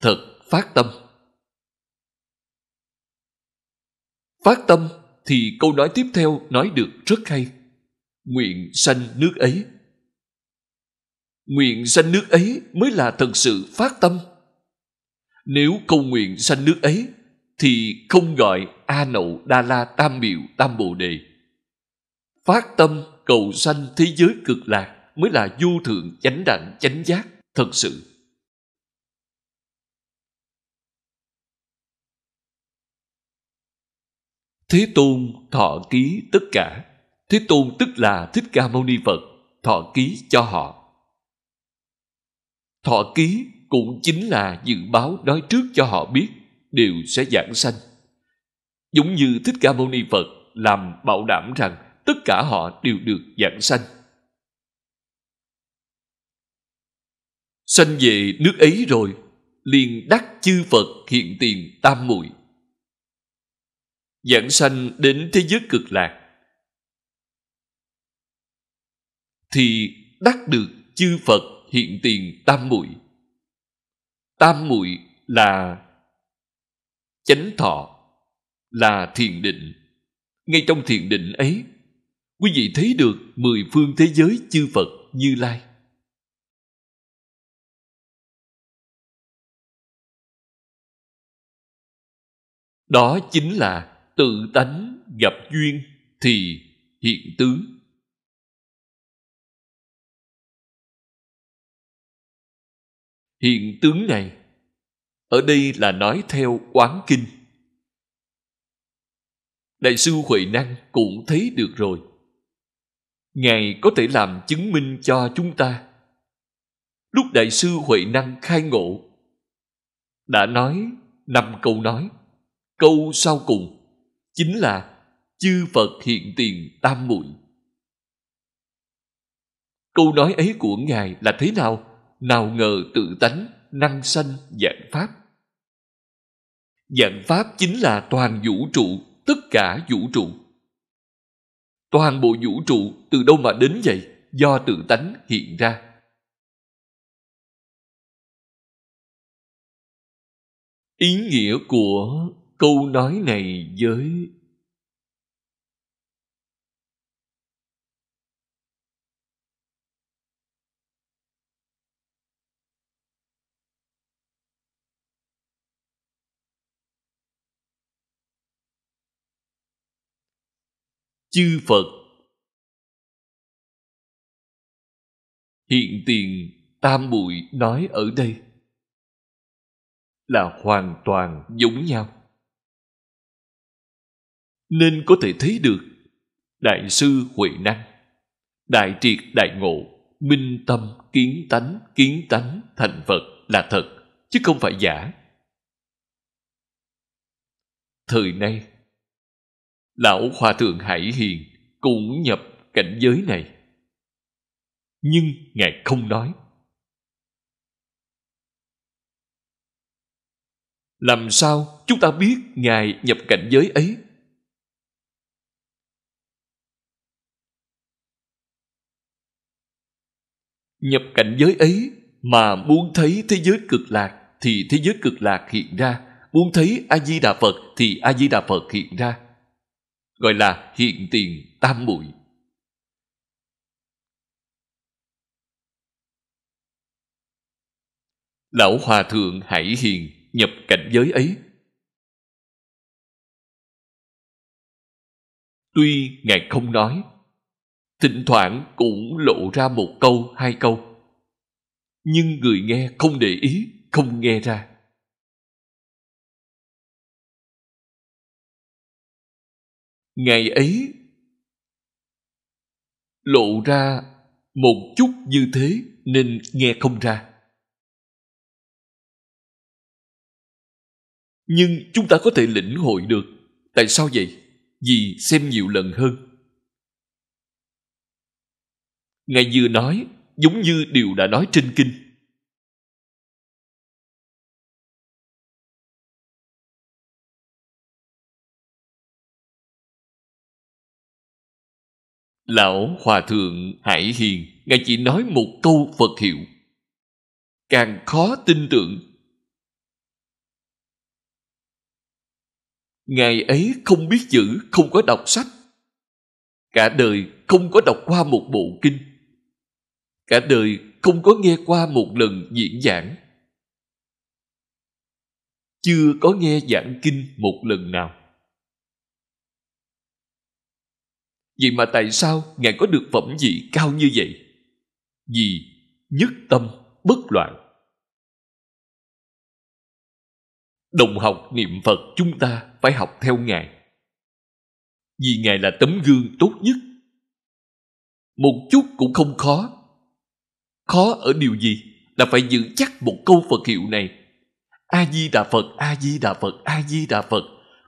thật phát tâm. Phát tâm thì câu nói tiếp theo nói được rất hay. Nguyện sanh nước ấy. Nguyện sanh nước ấy mới là thật sự phát tâm. Nếu câu nguyện sanh nước ấy thì không gọi a nậu đa la tam biểu tam bồ đề. Phát tâm cầu sanh thế giới cực lạc mới là vô thượng chánh đẳng chánh giác thật sự. Thế Tôn thọ ký tất cả. Thế Tôn tức là Thích Ca Mâu Ni Phật, thọ ký cho họ. Thọ ký cũng chính là dự báo nói trước cho họ biết đều sẽ giảng sanh. Giống như Thích Ca Mâu Ni Phật làm bảo đảm rằng tất cả họ đều được giảng sanh. Sanh về nước ấy rồi, liền đắc chư Phật hiện tiền tam muội dẫn sanh đến thế giới cực lạc. Thì đắc được chư Phật hiện tiền tam muội. Tam muội là chánh thọ, là thiền định. Ngay trong thiền định ấy, quý vị thấy được mười phương thế giới chư Phật như lai. Đó chính là tự tánh gặp duyên thì hiện tướng hiện tướng này ở đây là nói theo quán kinh Đại sư Huệ Năng cũng thấy được rồi. Ngài có thể làm chứng minh cho chúng ta. Lúc Đại sư Huệ Năng khai ngộ, đã nói năm câu nói. Câu sau cùng chính là chư Phật hiện tiền tam muội. Câu nói ấy của Ngài là thế nào? Nào ngờ tự tánh, năng sanh, dạng Pháp. Dạng Pháp chính là toàn vũ trụ, tất cả vũ trụ. Toàn bộ vũ trụ từ đâu mà đến vậy? Do tự tánh hiện ra. Ý nghĩa của câu nói này với chư Phật, hiện tiền tam bụi nói ở đây là hoàn toàn giống nhau nên có thể thấy được. Đại sư huệ năng, đại triệt đại ngộ, minh tâm kiến tánh kiến tánh, thành phật là thật, chứ không phải giả. Thời nay, lão hòa thượng hải hiền cũng nhập cảnh giới này. Nhưng ngài không nói. Làm sao chúng ta biết ngài nhập cảnh giới ấy? Nhập cảnh giới ấy mà muốn thấy thế giới cực lạc thì thế giới cực lạc hiện ra. Muốn thấy a di đà phật thì a di đà phật hiện ra. Gọi là hiện tiền tam muội. Lão hòa thượng hải hiền nhập cảnh giới ấy. Tuy ngài không nói thỉnh thoảng cũng lộ ra một câu, hai câu. Nhưng người nghe không để ý, không nghe ra. Ngày ấy, lộ ra một chút như thế nên nghe không ra. Nhưng chúng ta có thể lĩnh hội được tại sao vậy? Vì xem nhiều lần hơn ngài vừa nói, giống như điều đã nói trên kinh. Lão Hòa Thượng Hải Hiền, Ngài chỉ nói một câu Phật hiệu. Càng khó tin tưởng. Ngài ấy không biết chữ, Không có đọc sách. Cả đời không có đọc qua một bộ kinh. Cả đời không có nghe qua một lần diễn giảng Chưa có nghe giảng kinh một lần nào Vậy mà tại sao Ngài có được phẩm vị cao như vậy? Vì nhất tâm bất loạn. Đồng học niệm Phật chúng ta phải học theo Ngài. Vì Ngài là tấm gương tốt nhất. Một chút cũng không khó. Khó ở điều gì? Là phải giữ chắc một câu Phật hiệu này. A-di-đà Phật, A-di-đà Phật, A-di-đà Phật.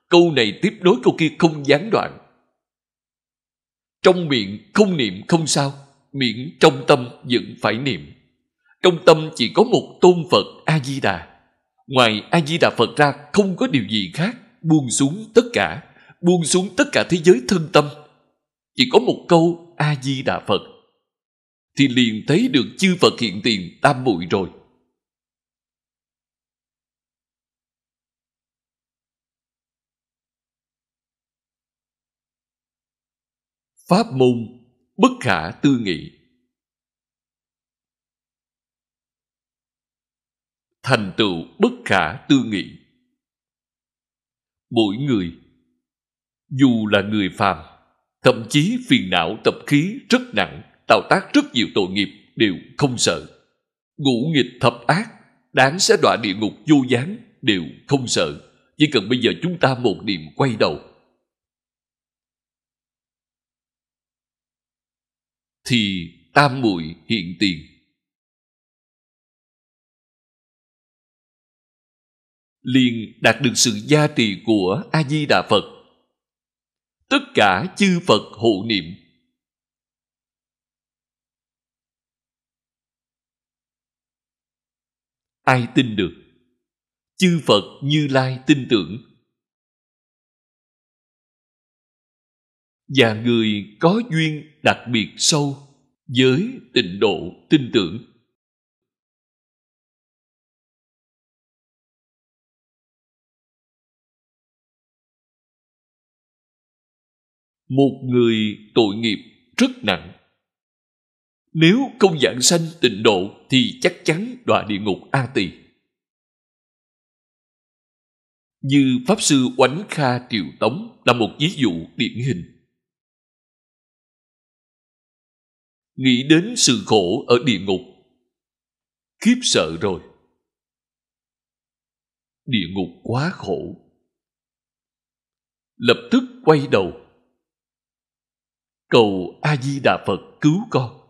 Câu này tiếp nối câu kia không gián đoạn. Trong miệng không niệm không sao, miệng trong tâm vẫn phải niệm. Trong tâm chỉ có một tôn Phật A-di-đà. Ngoài A-di-đà Phật ra không có điều gì khác, buông xuống tất cả, buông xuống tất cả thế giới thân tâm. Chỉ có một câu A-di-đà Phật. Thì liền thấy được chư Phật hiện tiền tam muội rồi. pháp môn bất khả tư nghị thành tựu bất khả tư nghị mỗi người, dù là người phàm, thậm chí phiền não tập khí rất nặng tạo tác rất nhiều tội nghiệp đều không sợ. Ngũ nghịch thập ác, đáng sẽ đọa địa ngục vô gián đều không sợ. Chỉ cần bây giờ chúng ta một niệm quay đầu. Thì tam muội hiện tiền. liền đạt được sự gia trì của a di đà phật tất cả chư phật hộ niệm ai tin được? Chư phật như lai tin tưởng. Và người có duyên đặc biệt sâu với tịnh độ tin tưởng. Một người tội nghiệp rất nặng nếu không giảng sanh tịnh độ thì chắc chắn đọa địa ngục a tỳ. Như pháp sư oánh kha triều tống là một ví dụ điển hình. Nghĩ đến sự khổ ở địa ngục, khiếp sợ rồi. Địa ngục quá khổ. Lập tức quay đầu. Cầu a di đà phật cứu con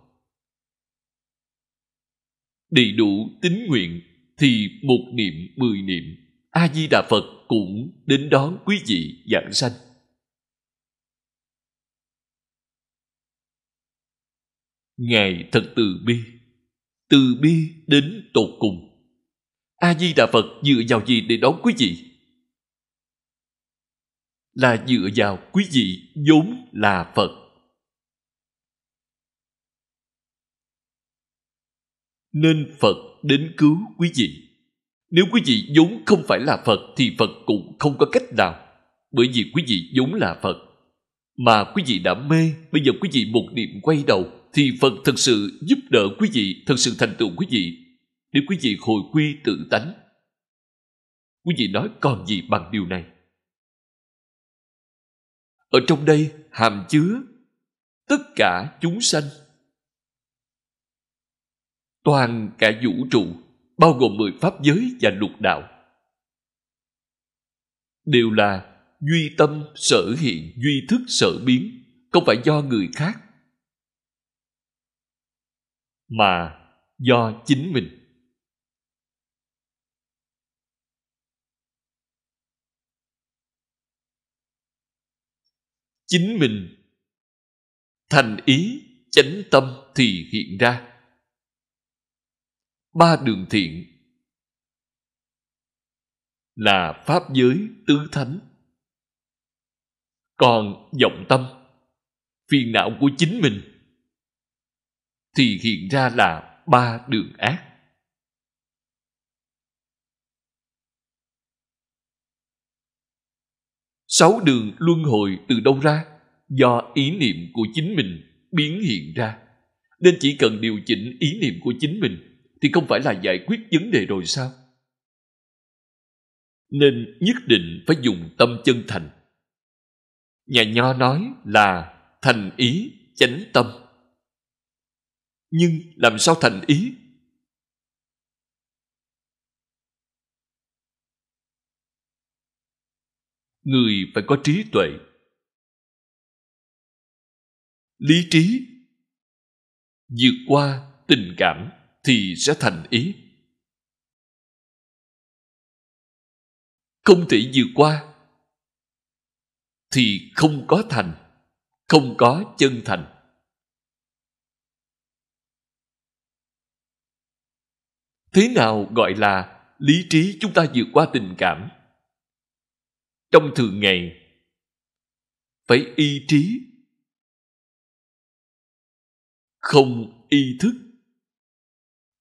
đầy đủ tín nguyện thì một niệm, mười niệm. A di đà phật cũng đến đón quý vị giảng sanh. Ngài thật từ bi. Từ bi đến tột cùng. A di đà phật dựa vào gì để đón quý vị? Là dựa vào quý vị vốn là phật. Nên phật đến cứu quý vị. Nếu quý vị vốn không phải là phật thì phật cũng không có cách nào, bởi vì quý vị vốn là phật. Mà quý vị đã mê, bây giờ quý vị một niệm quay đầu thì phật thật sự giúp đỡ quý vị thật sự thành tựu quý vị. Để quý vị hồi quy tự tánh, quý vị nói còn gì bằng điều này? Ở trong đây hàm chứa tất cả chúng sanh toàn cả vũ trụ, bao gồm mười pháp giới và lục đạo. Đều là duy tâm sở hiện, duy thức sở biến, không phải do người khác, mà do chính mình. Chính mình thành ý, chánh tâm thì hiện ra ba đường thiện. Là pháp giới tứ thánh. Còn vọng tâm, phiền não của chính mình, thì hiện ra là ba đường ác. Sáu đường luân hồi từ đâu ra? Do ý niệm của chính mình biến hiện ra. Nên chỉ cần điều chỉnh ý niệm của chính mình thì không phải là giải quyết vấn đề rồi sao? Nên nhất định phải dùng tâm chân thành. Nhà nho nói là thành ý chánh tâm. Nhưng làm sao thành ý? Người phải có trí tuệ. Lý trí, vượt qua tình cảm thì sẽ thành ý. Không thể vượt qua, thì không có thành, không có chân thành. Thế nào gọi là lý trí chúng ta vượt qua tình cảm? Trong thường ngày, phải y trí. Không y thức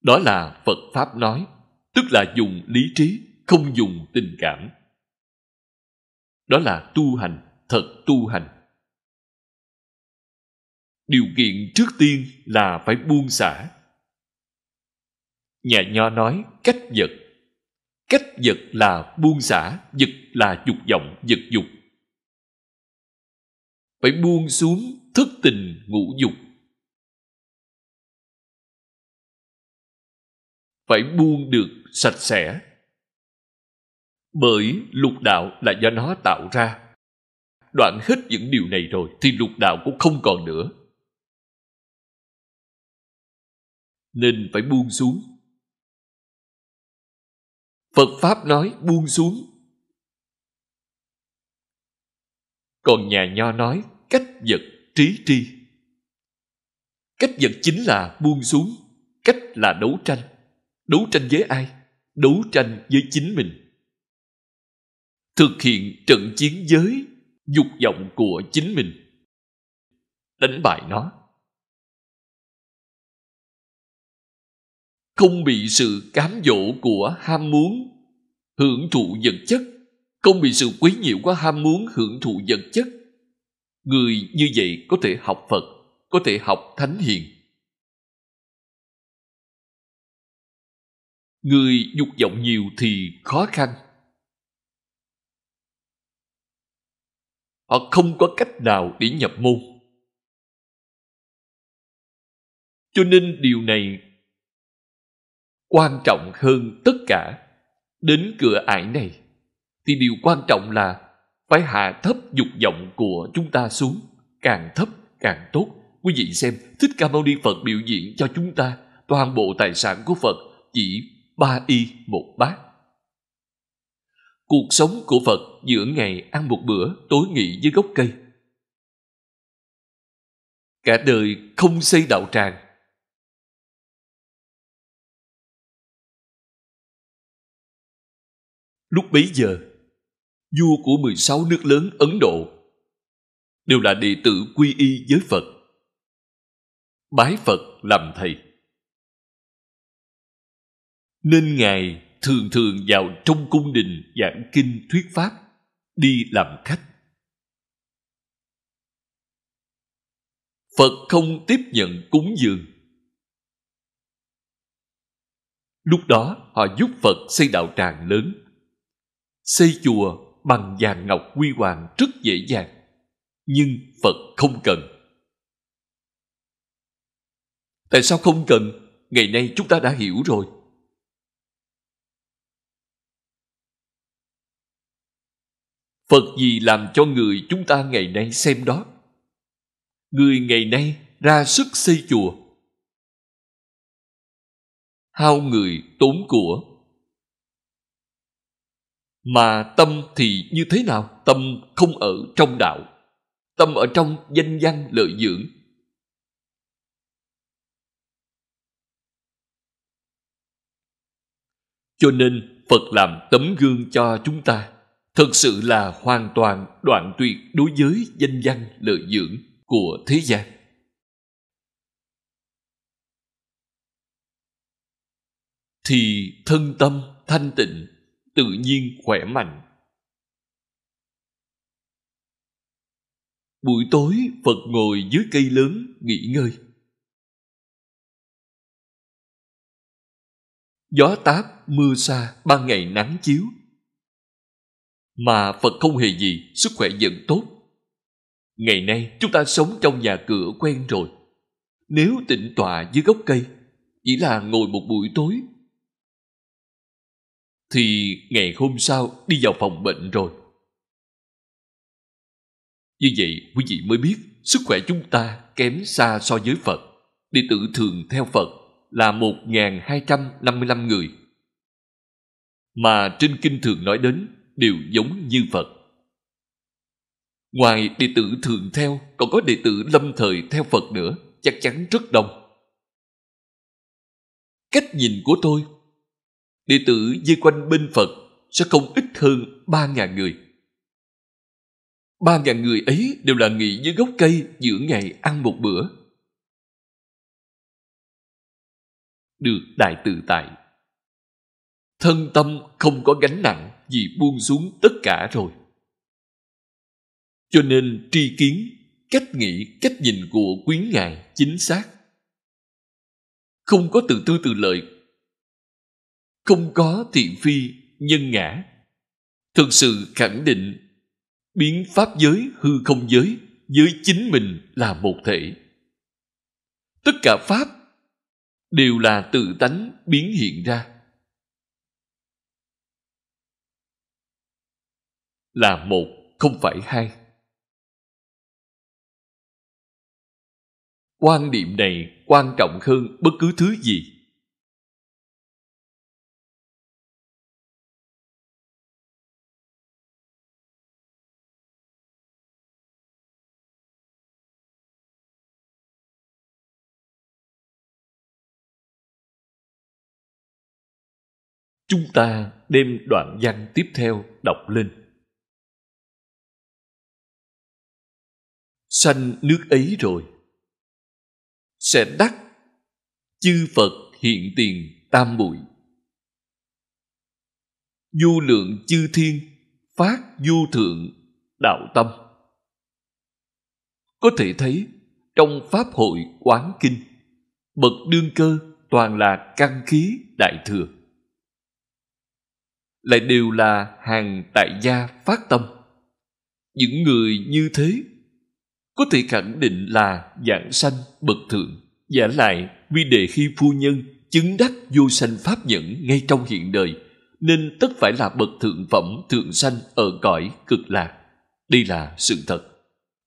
đó là phật pháp nói, tức là dùng lý trí, không dùng tình cảm. Đó là tu hành, thật tu hành. Điều kiện trước tiên là phải buông xả. Nhà nho nói, cách vật. Cách vật là buông xả, vật là dục vọng, vật dục. Phải buông xuống thức tình ngũ dục. Phải buông được sạch sẽ. Bởi lục đạo là do nó tạo ra. Đoạn hết những điều này rồi thì lục đạo cũng không còn nữa. Nên phải buông xuống. Phật pháp nói buông xuống. Còn nhà nho nói cách vật trí tri. Cách vật chính là buông xuống, cách là đấu tranh đấu tranh với ai? Đấu tranh với chính mình. Thực hiện trận chiến giới dục vọng của chính mình. Đánh bại nó. Không bị sự cám dỗ của ham muốn hưởng thụ vật chất. Không bị sự quấy nhiễu của ham muốn hưởng thụ vật chất. Người như vậy có thể học phật, có thể học thánh hiền. Người dục vọng nhiều thì khó khăn. Họ không có cách nào để nhập môn. Cho nên điều này quan trọng hơn tất cả. Đến cửa ải này, thì điều quan trọng là phải hạ thấp dục vọng của chúng ta xuống. Càng thấp, càng tốt. Quý vị xem, thích ca mâu ni phật biểu diễn cho chúng ta toàn bộ tài sản của phật chỉ ba y một bát cuộc sống của phật giữa ngày ăn một bữa tối nghỉ dưới gốc cây cả đời không xây đạo tràng Lúc bấy giờ, vua của 16 nước lớn Ấn Độ đều là đệ tử quy y với Phật. Bái Phật làm thầy. Nên Ngài thường thường vào trong cung đình giảng kinh thuyết pháp, đi làm khách. Phật không tiếp nhận cúng dường. Lúc đó họ giúp Phật xây đạo tràng lớn Xây chùa bằng vàng ngọc quy hoàng rất dễ dàng, nhưng Phật không cần. Tại sao không cần? Ngày nay chúng ta đã hiểu rồi. Phật gì làm cho người chúng ta ngày nay xem đó? Người ngày nay ra sức xây chùa. Hao người tốn của. Mà tâm thì như thế nào? Tâm không ở trong đạo. Tâm ở trong danh văn lợi dưỡng. Cho nên phật làm tấm gương cho chúng ta thật sự là hoàn toàn đoạn tuyệt đối với danh văn lợi dưỡng của thế gian. Thì thân tâm thanh tịnh, tự nhiên khỏe mạnh. Buổi tối, phật ngồi dưới cây lớn nghỉ ngơi. Gió táp mưa xa, ban ngày nắng chiếu mà phật không hề gì, sức khỏe vẫn tốt ngày nay, chúng ta sống trong nhà cửa quen rồi nếu tịnh tọa dưới gốc cây, chỉ là ngồi một buổi tối thì ngày hôm sau, đi vào phòng bệnh rồi. Như vậy, quý vị mới biết, sức khỏe chúng ta kém xa so với Phật. Đệ tử thường theo Phật là 1.255 người. Mà trên kinh thường nói đến đều giống như Phật. Ngoài đệ tử thường theo, còn có đệ tử lâm thời theo Phật nữa, chắc chắn rất đông. Cách nhìn của tôi đệ tử dây quanh bên Phật sẽ không ít hơn ba ngàn người. Ba ngàn người ấy đều là nghỉ dưới gốc cây giữa ngày ăn một bữa. Được đại tự tại. Thân tâm không có gánh nặng vì buông xuống tất cả rồi. Cho nên tri kiến, cách nghĩ, cách nhìn của quý ngài chính xác. Không có từ tư từ lợi không có thị phi nhân ngã thực sự khẳng định biến pháp giới hư không giới với chính mình là một thể tất cả pháp đều là tự tánh biến hiện ra là một không phải hai. Quan niệm này quan trọng hơn bất cứ thứ gì. Chúng ta đem đoạn văn tiếp theo đọc lên. Sanh nước ấy rồi. Sẽ đắc chư phật hiện tiền tam bụi du lượng chư thiên phát du thượng đạo tâm. Có thể thấy trong pháp hội quán kinh, bậc đương cơ toàn là căn khí đại thừa. Lại đều là hàng tại gia phát tâm. Những người như thế có thể khẳng định là dạng sanh bậc thượng. Giả lại vì đề khi phu nhân chứng đắc vô sanh pháp nhẫn ngay trong hiện đời, nên tất phải là bậc thượng phẩm thượng sanh ở cõi cực lạc. Đây là sự thật.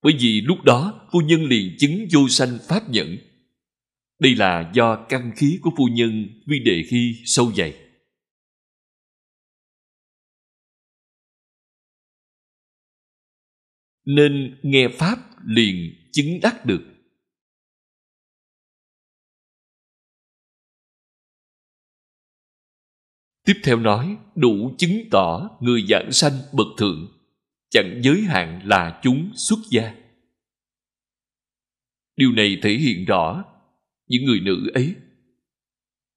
Bởi vì lúc đó, phu nhân liền chứng vô sanh pháp nhẫn. Đây là do căn khí của phu nhân vi đề khi sâu dày. Nên nghe pháp liền chứng đắc được. Tiếp theo nói, đủ chứng tỏ người giảng sanh bậc thượng, chẳng giới hạn là chúng xuất gia. Điều này thể hiện rõ những người nữ ấy.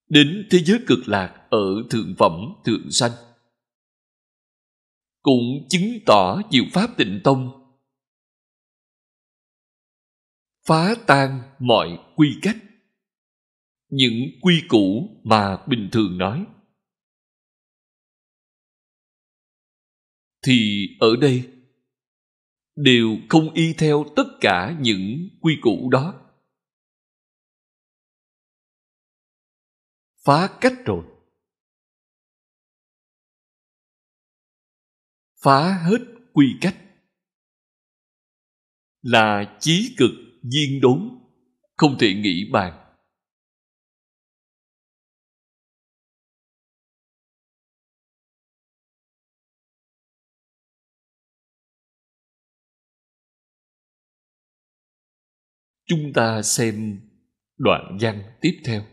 Đến thế giới cực lạc ở thượng phẩm thượng sanh. Cũng chứng tỏ diệu pháp tịnh tông phá tan mọi quy cách. Những quy củ mà bình thường nói. Thì ở đây, đều không y theo tất cả những quy củ đó. Phá cách rồi. Phá hết quy cách. Là chí cực viên đốn, không thể nghĩ bàn. Chúng ta xem đoạn văn tiếp theo.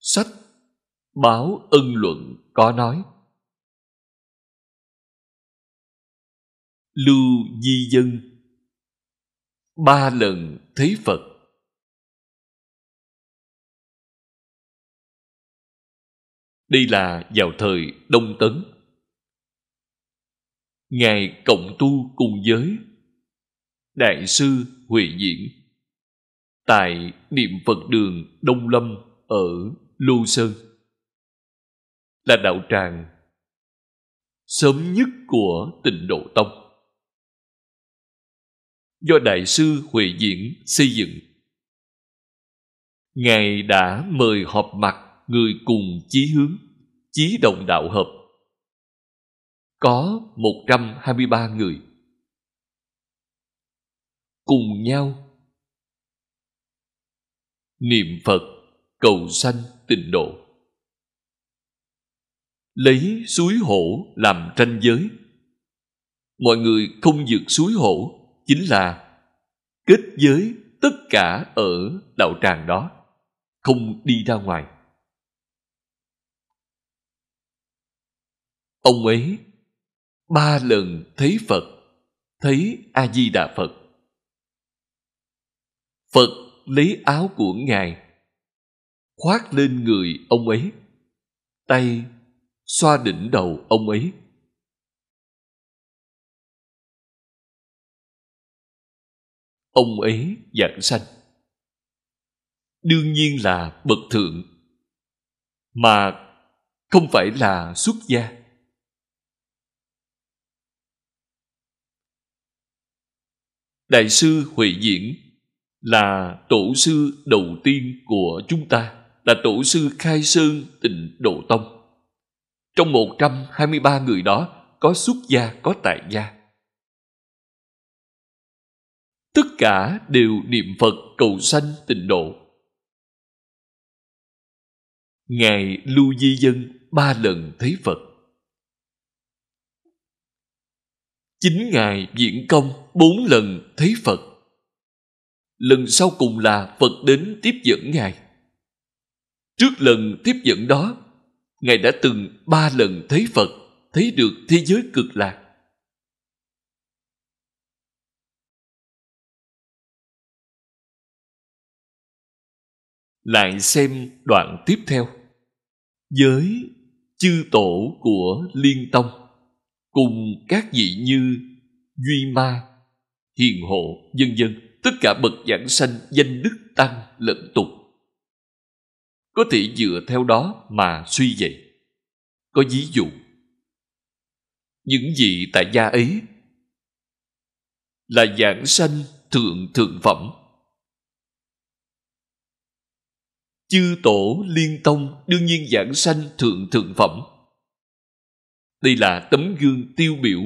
Sách báo ân luận có nói, lưu di dân ba lần thấy phật. Đây là vào thời đông tấn. Ngài cộng tu cùng giới đại sư huệ diễn tại niệm phật đường đông lâm ở lô sơn. Là đạo tràng sớm nhất của tịnh độ tông do Đại sư Huệ Diễn xây dựng. Ngài đã mời họp mặt người cùng chí hướng, chí đồng đạo hợp. Có 123 người. Cùng nhau niệm Phật cầu sanh tịnh độ. Lấy suối hổ làm tranh giới. Mọi người không vượt suối hổ chính là kết giới tất cả ở đạo tràng đó, không đi ra ngoài. Ông ấy ba lần thấy phật, thấy a di đà phật. Phật lấy áo của ngài, khoác lên người ông ấy, tay xoa đỉnh đầu ông ấy. Ông ấy giảng sanh. Đương nhiên là bậc thượng, mà không phải là xuất gia. Đại sư huệ diễn là tổ sư đầu tiên của chúng ta, là tổ sư khai sơn tịnh độ tông. Trong 123 người đó có xuất gia, có tại gia tất cả đều niệm phật cầu sanh tịnh độ. Ngài lưu di dân ba lần thấy phật. Chính ngài diễn công bốn lần thấy phật. Lần sau cùng là phật đến tiếp dẫn ngài. Trước lần tiếp dẫn đó, ngài đã từng ba lần thấy phật, thấy được thế giới cực lạc. Lại xem đoạn tiếp theo. Với chư tổ của liên tông cùng các vị như duy ma, hiền hộ dân dân tất cả bậc giảng sanh, danh đức tăng lẫn tục. Có thể dựa theo đó mà suy vậy. có ví dụ, những vị tại gia ấy là giảng sanh thượng thượng phẩm. Chư tổ liên tông đương nhiên giảng sanh thượng thượng phẩm. Đây là tấm gương tiêu biểu.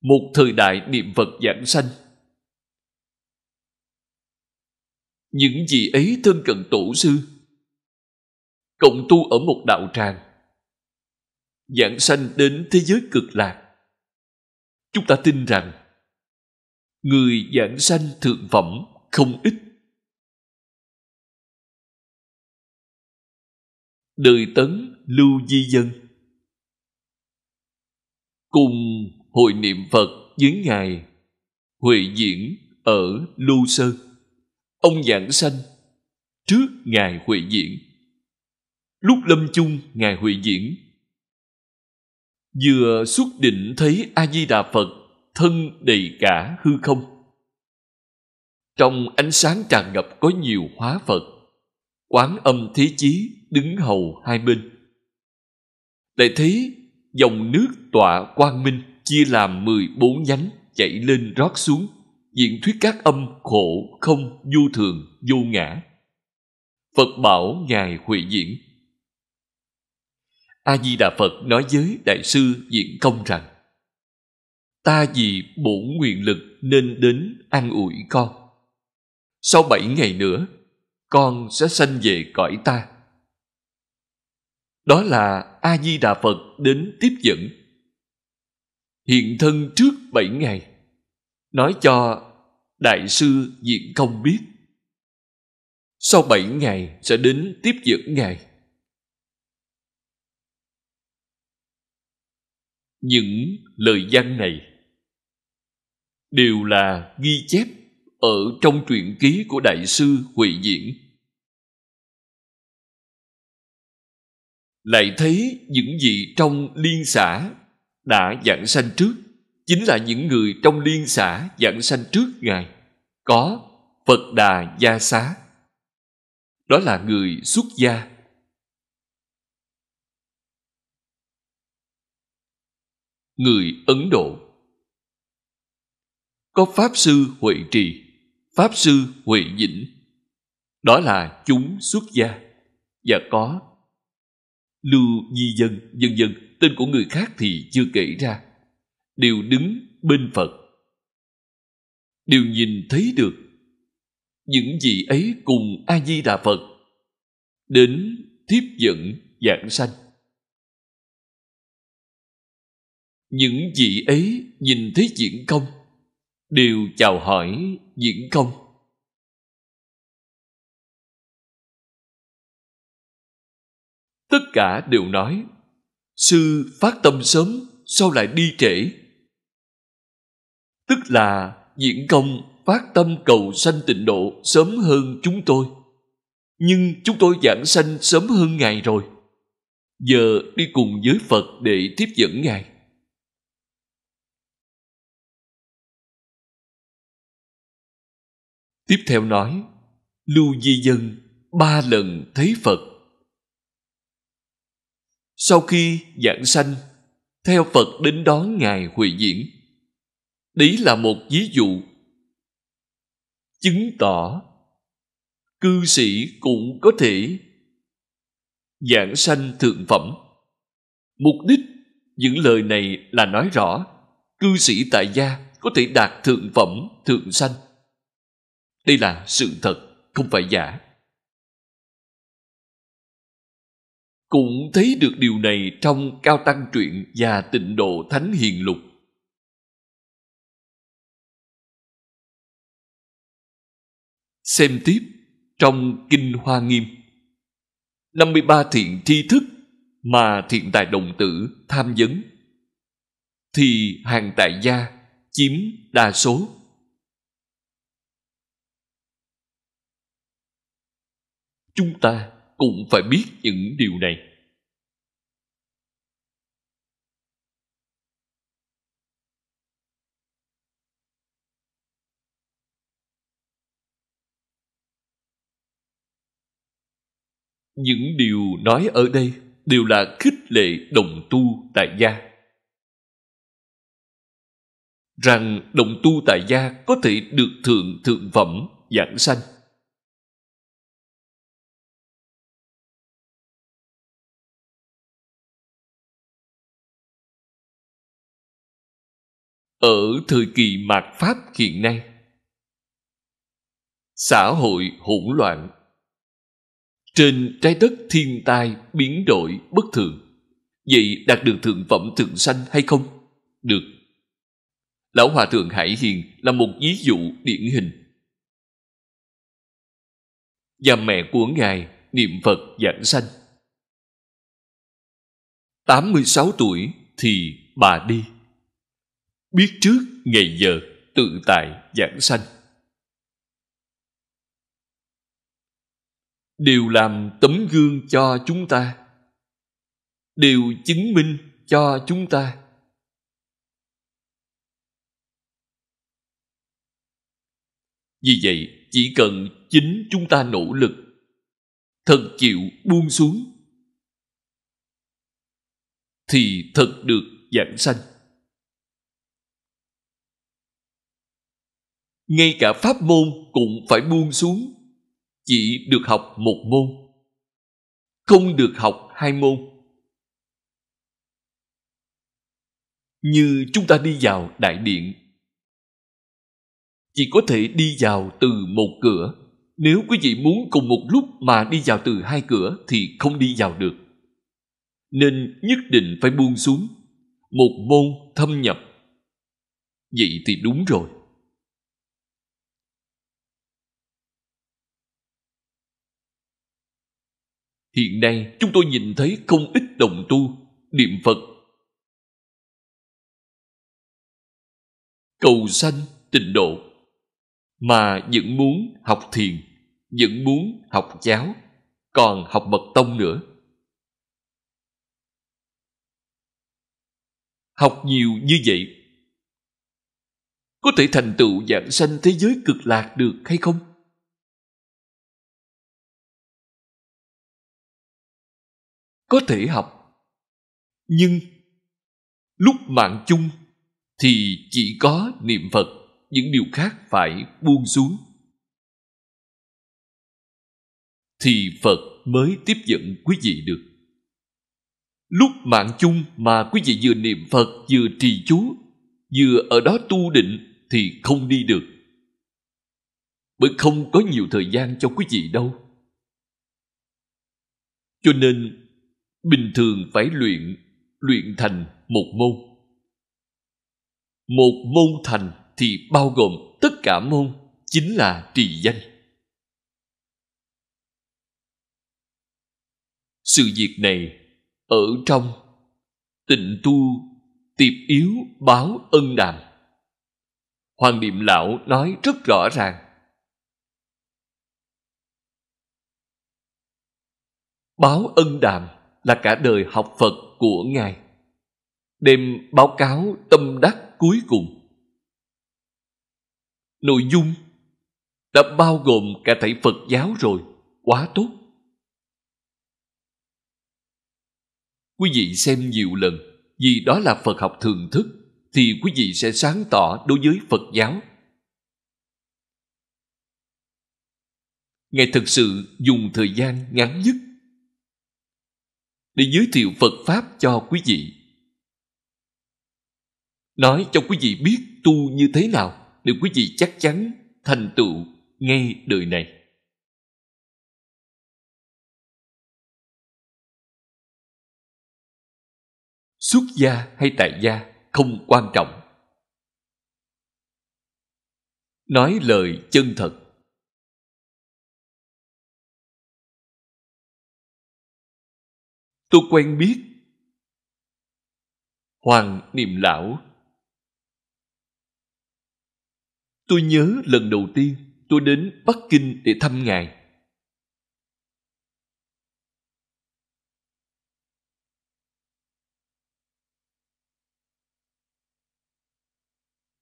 Một thời đại niệm phật giảng sanh. Những gì ấy thân cận tổ sư, cộng tu ở một đạo tràng, giảng sanh đến thế giới cực lạc. Chúng ta tin rằng, người giảng sanh thượng phẩm không ít. Đời tấn lưu di dân. Cùng hội niệm phật với ngài, huệ diễn ở lưu sơn. Ông giảng sanh trước ngài huệ diễn. Lúc lâm chung ngài huệ diễn, vừa xuất định thấy a di đà phật thân đầy cả hư không. Trong ánh sáng tràn ngập có nhiều hóa phật, quán âm thế chí đứng hầu hai bên. Lại thấy dòng nước tọa quang minh chia làm mười bốn nhánh chảy lên rót xuống, diễn thuyết các âm khổ không vô thường vô ngã. Phật bảo ngài huệ diễn. A di đà phật nói với đại sư diễn công rằng, ta vì bổn nguyện lực nên đến an ủi con. Sau bảy ngày nữa, con sẽ sanh về cõi ta đó là a di đà phật đến tiếp dẫn. Hiện thân trước bảy ngày, nói cho đại sư diện công biết. Sau bảy ngày sẽ đến tiếp dẫn ngài. Những lời văn này đều là ghi chép ở trong truyện ký của đại sư huệ diễn. Lại thấy những vị trong liên xã đã giảng sanh trước, chính là những người trong liên xã giảng sanh trước ngài, có phật đà gia xá. Đó là người xuất gia. Người ấn độ. Có pháp sư huệ trì, pháp sư huệ dĩnh đó là chúng xuất gia và có lưu di dân dân dân tên của người khác thì chưa kể ra. Đều đứng bên phật. Đều nhìn thấy được những vị ấy cùng a di đà phật đến tiếp dẫn giảng sanh. Những vị ấy nhìn thấy diễn công, đều chào hỏi diễn công. Tất cả đều nói, sư phát tâm sớm, sao lại đi trễ? Tức là diễn công phát tâm cầu sanh tịnh độ sớm hơn chúng tôi. Nhưng chúng tôi giảng sanh sớm hơn ngài rồi. Giờ đi cùng với phật để tiếp dẫn ngài. Tiếp theo nói, lưu di dân ba lần thấy phật sau khi giảng sanh theo phật đến đón ngài huệ diễn đấy là một ví dụ chứng tỏ cư sĩ cũng có thể giảng sanh thượng phẩm mục đích những lời này là nói rõ cư sĩ tại gia có thể đạt thượng phẩm, thượng sanh. Đây là sự thật, không phải giả. Cũng thấy được điều này trong Cao Tăng Truyện và Tịnh Độ Thánh Hiền Lục. Xem tiếp trong Kinh Hoa Nghiêm 53 thiện tri thức mà thiện tài đồng tử tham vấn thì hàng tại gia chiếm đa số. Chúng ta cũng phải biết những điều này. Những điều nói ở đây đều là khích lệ đồng tu tại gia. Rằng đồng tu tại gia có thể được thượng thượng phẩm, giảng sanh. Ở thời kỳ mạt Pháp hiện nay, xã hội hỗn loạn. Trên trái đất thiên tai biến đổi bất thường. Vậy đạt được thượng phẩm thượng sanh hay không? Được. Lão hòa thượng hải hiền là một ví dụ điển hình. Và mẹ của ngài niệm phật giảng sanh. 86 tuổi thì bà đi biết trước ngày giờ tự tại giảng sanh. Đều làm tấm gương cho chúng ta, đều chứng minh cho chúng ta. Vì vậy, chỉ cần chính chúng ta nỗ lực, thật chịu buông xuống, thì thật được giảng sanh. Ngay cả pháp môn cũng phải buông xuống. Chỉ được học một môn. Không được học hai môn. Như chúng ta đi vào đại điện. Chỉ có thể đi vào từ một cửa. Nếu quý vị muốn cùng một lúc mà đi vào từ hai cửa thì không đi vào được. Nên nhất định phải buông xuống. Một môn thâm nhập. Vậy thì đúng rồi. Hiện nay chúng tôi nhìn thấy không ít đồng tu, niệm Phật. Cầu sanh tịnh độ, mà vẫn muốn học thiền, vẫn muốn học giáo, còn học mật tông nữa. Học nhiều như vậy, có thể thành tựu dạng sanh thế giới cực lạc được hay không? Có thể học. Nhưng lúc mạng chung thì chỉ có niệm phật, những điều khác phải buông xuống. Thì phật mới tiếp dẫn quý vị được. Lúc mạng chung mà quý vị vừa niệm phật, vừa trì chú, vừa ở đó tu định thì không đi được. Bởi không có nhiều thời gian cho quý vị đâu. Cho nên bình thường phải luyện luyện thành một môn. Một môn thành thì bao gồm tất cả môn, chính là trì danh. Sự việc này ở trong tịnh tu tiệp yếu báo ân đàm. Hoàng niệm lão nói rất rõ ràng. Báo ân đàm là cả đời học Phật của Ngài. Đêm báo cáo tâm đắc cuối cùng. Nội dung đã bao gồm cả thảy Phật giáo rồi, quá tốt. Quý vị xem nhiều lần, vì đó là Phật học thường thức, thì quý vị sẽ sáng tỏ đối với Phật giáo. Ngài thực sự dùng thời gian ngắn nhất để giới thiệu Phật Pháp cho quý vị. nói cho quý vị biết tu như thế nào, để quý vị chắc chắn thành tựu ngay đời này. Xuất gia hay tại gia không quan trọng. Nói lời chân thật. Tôi quen biết. Hoàng niệm lão. Tôi nhớ lần đầu tiên tôi đến bắc kinh để thăm ngài.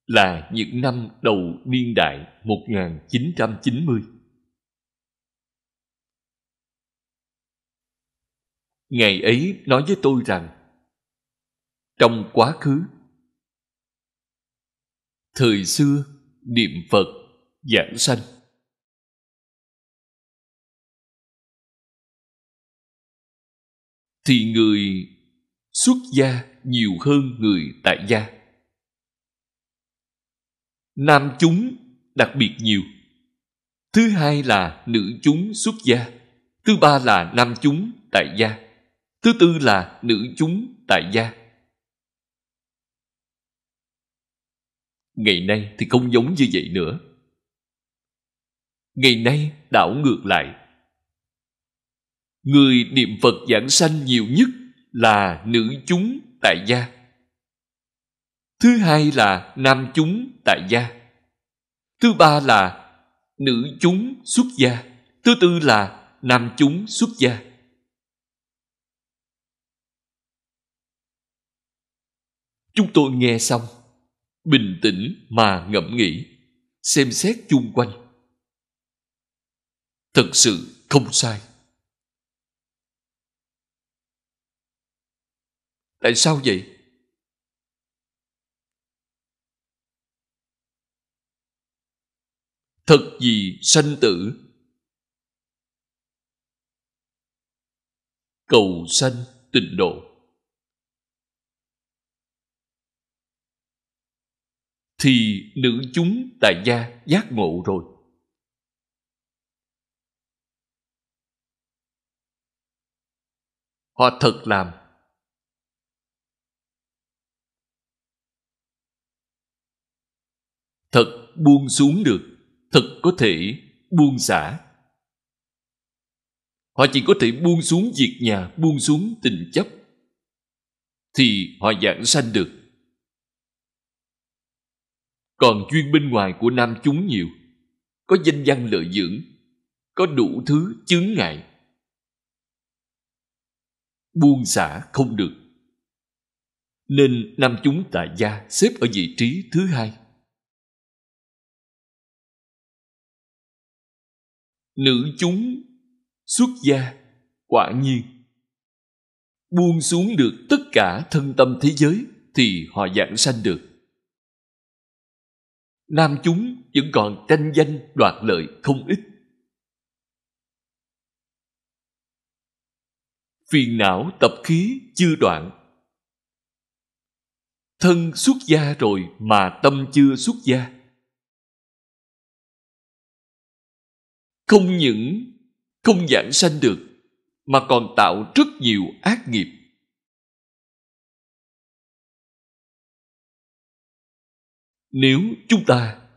Là những năm đầu niên đại 1990. Ngày ấy nói với tôi rằng, trong quá khứ, thời xưa niệm Phật giảng sanh. Thì người xuất gia nhiều hơn người tại gia. Nam chúng đặc biệt nhiều. Thứ hai là nữ chúng xuất gia, thứ ba là nam chúng tại gia thứ tư là nữ chúng tại gia. Ngày nay thì không giống như vậy nữa. Ngày nay đảo ngược lại. Người niệm phật giảng sanh nhiều nhất là nữ chúng tại gia. Thứ hai là nam chúng tại gia. Thứ ba là nữ chúng xuất gia. Thứ tư là nam chúng xuất gia. Chúng tôi nghe xong, bình tĩnh mà ngẫm nghĩ, xem xét chung quanh. Thật sự không sai. Tại sao vậy? Thật gì sanh tử? Cầu sanh tịnh độ. Thì nữ chúng tại gia giác ngộ rồi. Họ thật làm. Thật buông xuống được, thật có thể buông xả. Họ chỉ có thể buông xuống việc nhà, buông xuống tình chấp, thì họ giảng sanh được còn duyên bên ngoài của nam chúng nhiều. Có danh văn lợi dưỡng, có đủ thứ chướng ngại. Buông xả không được. Nên nam chúng tại gia xếp ở vị trí thứ hai. Nữ chúng xuất gia, quả nhiên. Buông xuống được tất cả thân tâm thế giới thì họ giảng sanh được nam chúng vẫn còn tranh danh đoạt lợi không ít. Phiền não tập khí chưa đoạn. Thân xuất gia rồi mà tâm chưa xuất gia. Không những không giảng sanh được, mà còn tạo rất nhiều ác nghiệp. Nếu chúng ta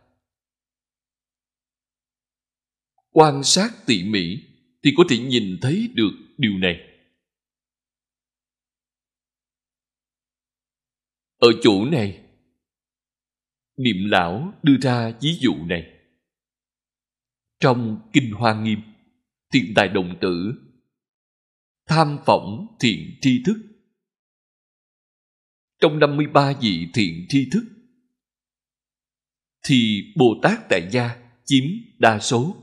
quan sát tỉ mỉ thì có thể nhìn thấy được điều này ở chỗ này niệm lão đưa ra ví dụ này trong Kinh Hoa Nghiêm, thiện tài đồng tử, tham phỏng thiện tri thức. Trong 53 vị thiện tri thức, thì Bồ Tát Tại Gia chiếm đa số.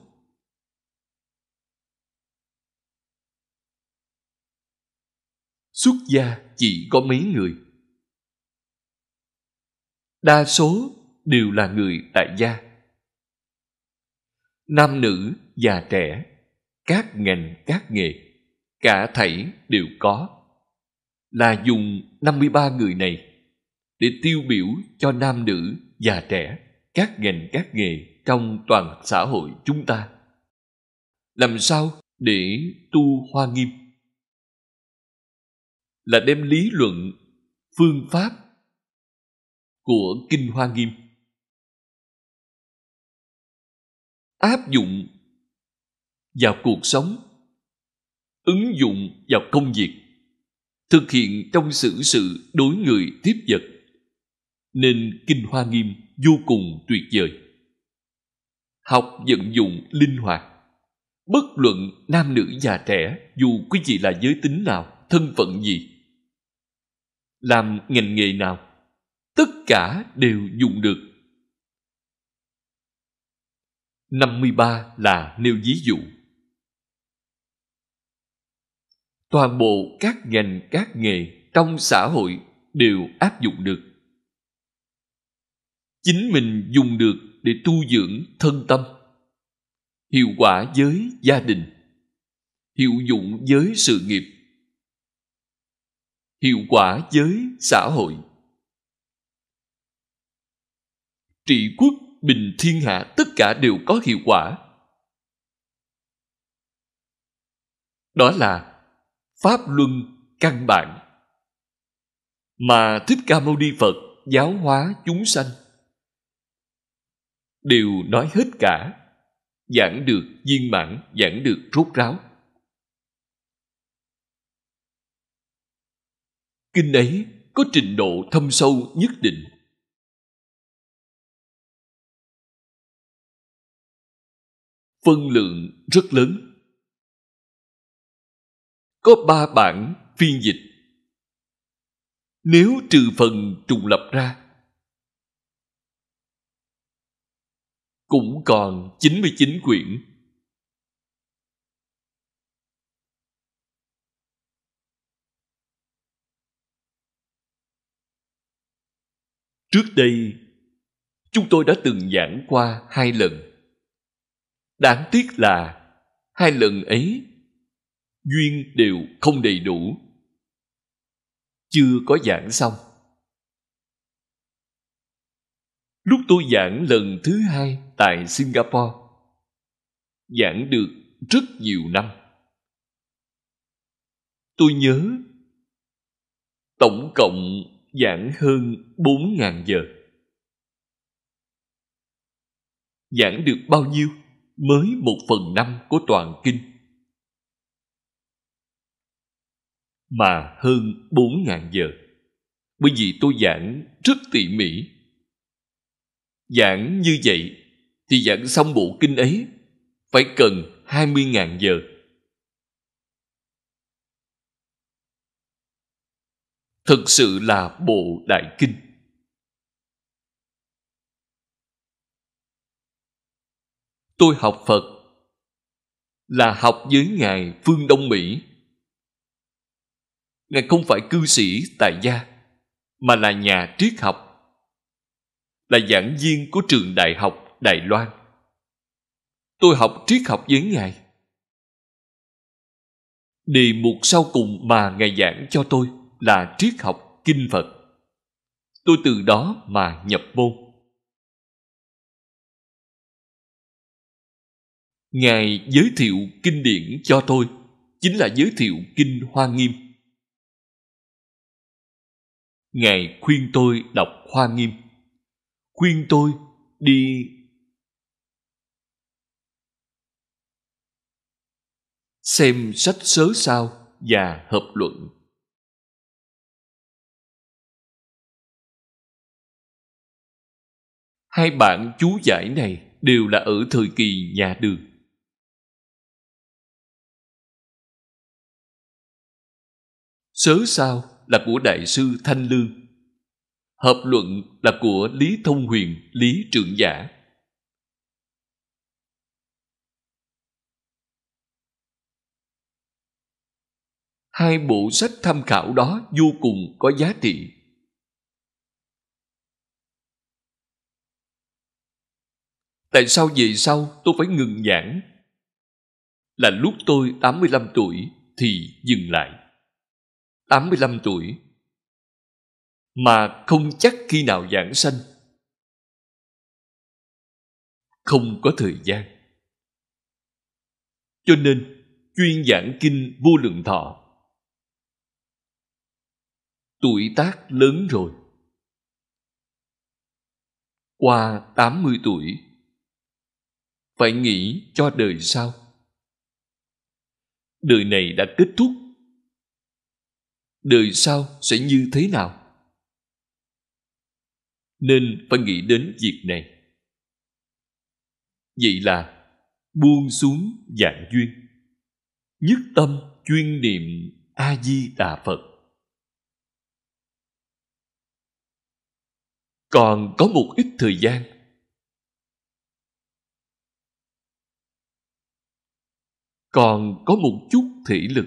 Xuất gia chỉ có mấy người. Đa số đều là người tại gia nam nữ già trẻ các ngành các nghề cả thảy đều có là dùng 53 người này để tiêu biểu cho nam nữ, già trẻ, các ngành các nghề trong toàn xã hội chúng ta. Làm sao để tu hoa nghiêm? Là đem lý luận, phương pháp của Kinh Hoa Nghiêm áp dụng vào cuộc sống ứng dụng vào công việc thực hiện trong xử sự đối người tiếp vật nên kinh hoa nghiêm vô cùng tuyệt vời. Học vận dụng linh hoạt. Bất luận nam nữ già trẻ, dù quý vị là giới tính nào, thân phận gì, làm ngành nghề nào, tất cả đều dùng được. 53 là nêu ví dụ. Toàn bộ các ngành, các nghề trong xã hội đều áp dụng được chính mình dùng được để tu dưỡng thân tâm. Hiệu quả với gia đình. Hiệu dụng với sự nghiệp. Hiệu quả với xã hội. Trị quốc, bình thiên hạ, tất cả đều có hiệu quả. Đó là pháp luân căn bản. Mà thích ca mâu ni phật giáo hóa chúng sanh đều nói hết cả. Giảng được viên mãn, giảng được rốt ráo. Kinh ấy có trình độ thâm sâu nhất định. Phân lượng rất lớn. Có ba bản phiên dịch. Nếu trừ phần trùng lập ra cũng còn 99 quyển. Trước đây, chúng tôi đã từng giảng qua hai lần. Đáng tiếc là hai lần ấy duyên đều không đầy đủ. Chưa có giảng xong. Lúc tôi giảng lần thứ hai tại Singapore, giảng được rất nhiều năm. Tôi nhớ tổng cộng giảng hơn 4.000 giờ. Giảng được bao nhiêu mới một phần năm của toàn kinh. Mà hơn 4.000 giờ. Bởi vì tôi giảng rất tỉ mỉ Giảng như vậy thì giảng xong bộ kinh ấy phải cần 20.000 giờ. Thực sự là bộ đại kinh. Tôi học Phật là học với Ngài Phương Đông Mỹ. Ngài không phải cư sĩ tại gia, mà là nhà triết học là giảng viên của trường đại học Đài Loan. Tôi học triết học với Ngài. Đề mục sau cùng mà Ngài giảng cho tôi là triết học kinh Phật. Tôi từ đó mà nhập môn. Ngài giới thiệu kinh điển cho tôi, chính là giới thiệu kinh Hoa Nghiêm. Ngài khuyên tôi đọc Hoa Nghiêm khuyên tôi đi. Xem sách sớ sao và hợp luận. Hai bạn chú giải này đều là ở thời kỳ nhà đường. Sớ sao là của đại sư thanh lương. Hợp luận là của Lý Thông Huyền, Lý Trưởng Giả. Hai bộ sách tham khảo đó vô cùng có giá trị. Tại sao về sau tôi phải ngừng giảng? Là lúc tôi 85 tuổi thì dừng lại. 85 tuổi mà không chắc khi nào giảng sanh. Không có thời gian. Cho nên, chuyên giảng kinh vô lượng thọ, tuổi tác lớn rồi. Qua 80 tuổi, phải nghĩ cho đời sau. Đời này đã kết thúc. Đời sau sẽ như thế nào? Nên phải nghĩ đến việc này. Vậy là buông xuống dạng duyên, nhất tâm chuyên niệm a di đà phật. Còn có một ít thời gian, còn có một chút thể lực,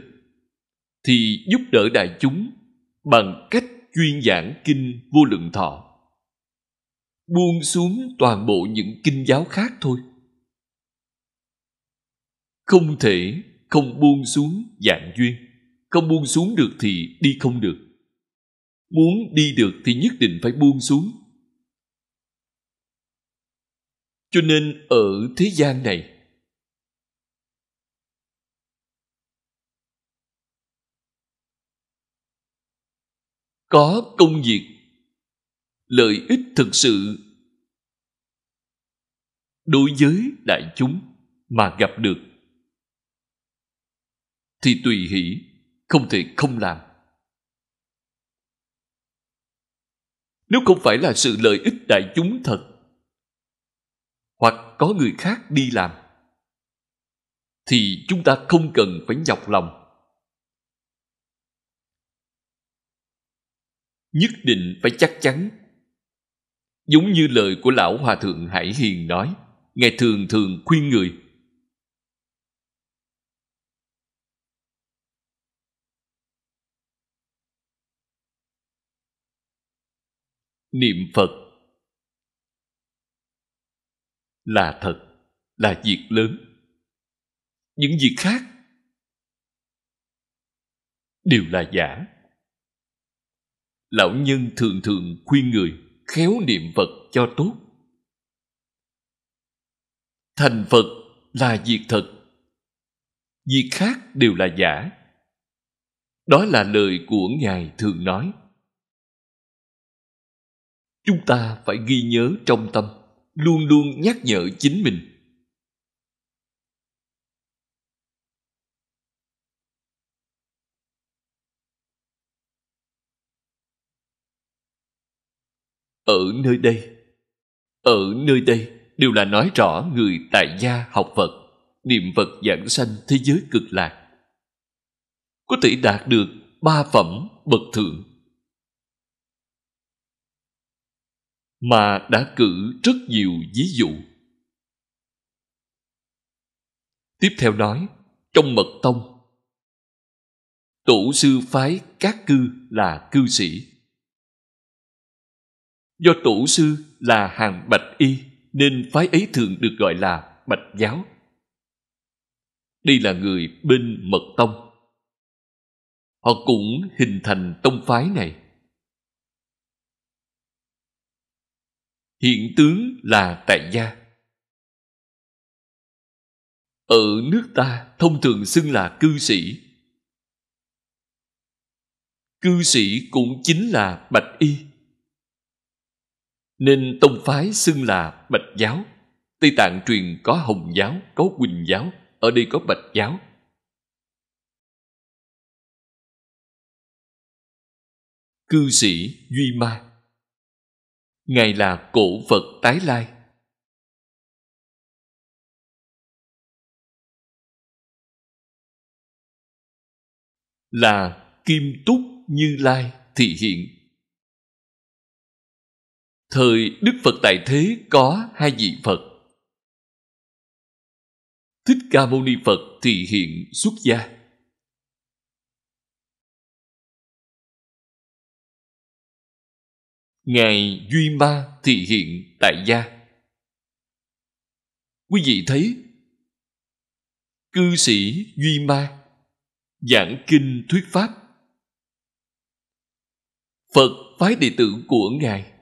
thì giúp đỡ đại chúng bằng cách chuyên giảng kinh vô lượng thọ buông xuống toàn bộ những kinh giáo khác thôi. Không thể không buông xuống dạng duyên. Không buông xuống được thì đi không được. Muốn đi được thì nhất định phải buông xuống. Cho nên ở thế gian này, có công việc, lợi ích thực sự. Đối với đại chúng mà gặp được, thì tùy hỷ, không thể không làm. Nếu không phải là sự lợi ích đại chúng thật, hoặc có người khác đi làm, thì chúng ta không cần phải nhọc lòng. Nhất định phải chắc chắn giống như lời của lão hòa thượng hải hiền nói, ngài thường thường khuyên người. Niệm phật là thật, là việc lớn. Những việc khác đều là giả. Lão nhân thường thường khuyên người khéo niệm phật cho tốt. Thành phật là việc thật, việc khác đều là giả. Đó là lời của ngài thường nói. Chúng ta phải ghi nhớ trong tâm, luôn luôn nhắc nhở chính mình. Ở nơi đây ở nơi đây đều là nói rõ người tại gia học Phật, niệm Phật giảng sanh thế giới cực lạc. Có thể đạt được ba phẩm bậc thượng. Mà đã cử rất nhiều ví dụ. Tiếp theo nói, trong mật tông, tổ sư phái các cư là cư sĩ. Do tổ sư là hàng bạch y, nên phái ấy thường được gọi là Bạch Giáo. Đây là người bên Mật Tông. Họ cũng hình thành tông phái này. Hiện tướng là tại gia. Ở nước ta thông thường xưng là cư sĩ. Cư sĩ cũng chính là bạch y nên tông phái xưng là bạch giáo. Tây tạng truyền có hồng giáo, có quỳnh giáo, ở đây có bạch giáo. Cư sĩ duy ma. Ngài là cổ phật tái lai. Là kim túc như lai thị hiện. Thời Đức Phật tại thế có hai vị Phật. Thích Ca Mâu Ni Phật thì hiện xuất gia. Ngài Duy Ma thì hiện tại gia. Quý vị thấy, cư sĩ Duy Ma giảng kinh thuyết pháp phật phái đệ tử của ngài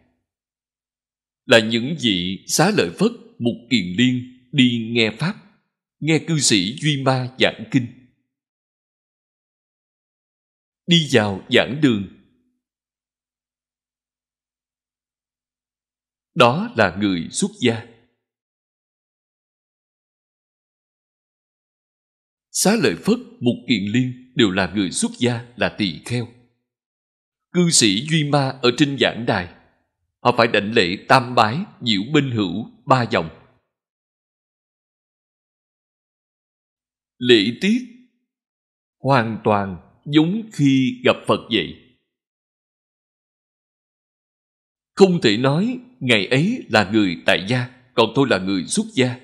là những vị xá lợi phất mục kiền liên đi nghe pháp, nghe cư sĩ duy ma giảng kinh. Đi vào giảng đường. Đó là người xuất gia. Xá lợi phất mục kiền liên đều là người xuất gia là tỳ kheo. Cư sĩ duy ma ở trên giảng đài họ phải đảnh lễ tam bái diệu binh hữu, ba dòng. Lễ tiết. Hoàn toàn giống khi gặp phật vậy. Không thể nói ngày ấy là người tại gia, còn tôi là người xuất gia.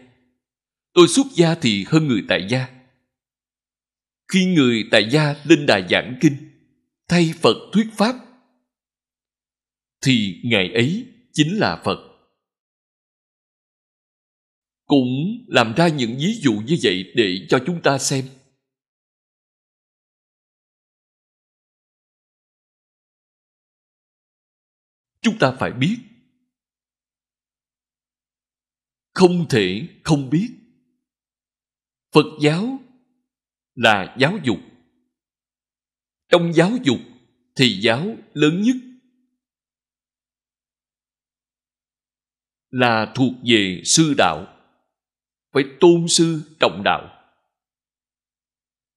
Tôi xuất gia thì hơn người tại gia. Khi người tại gia lên đài giảng kinh, thay phật thuyết pháp thì ngày ấy chính là phật. Cũng làm ra những ví dụ như vậy để cho chúng ta xem. Chúng ta phải biết. Không thể không biết. Phật giáo là giáo dục. Trong giáo dục thì giáo lớn nhất. Là thuộc về sư đạo, phải tôn sư trọng đạo.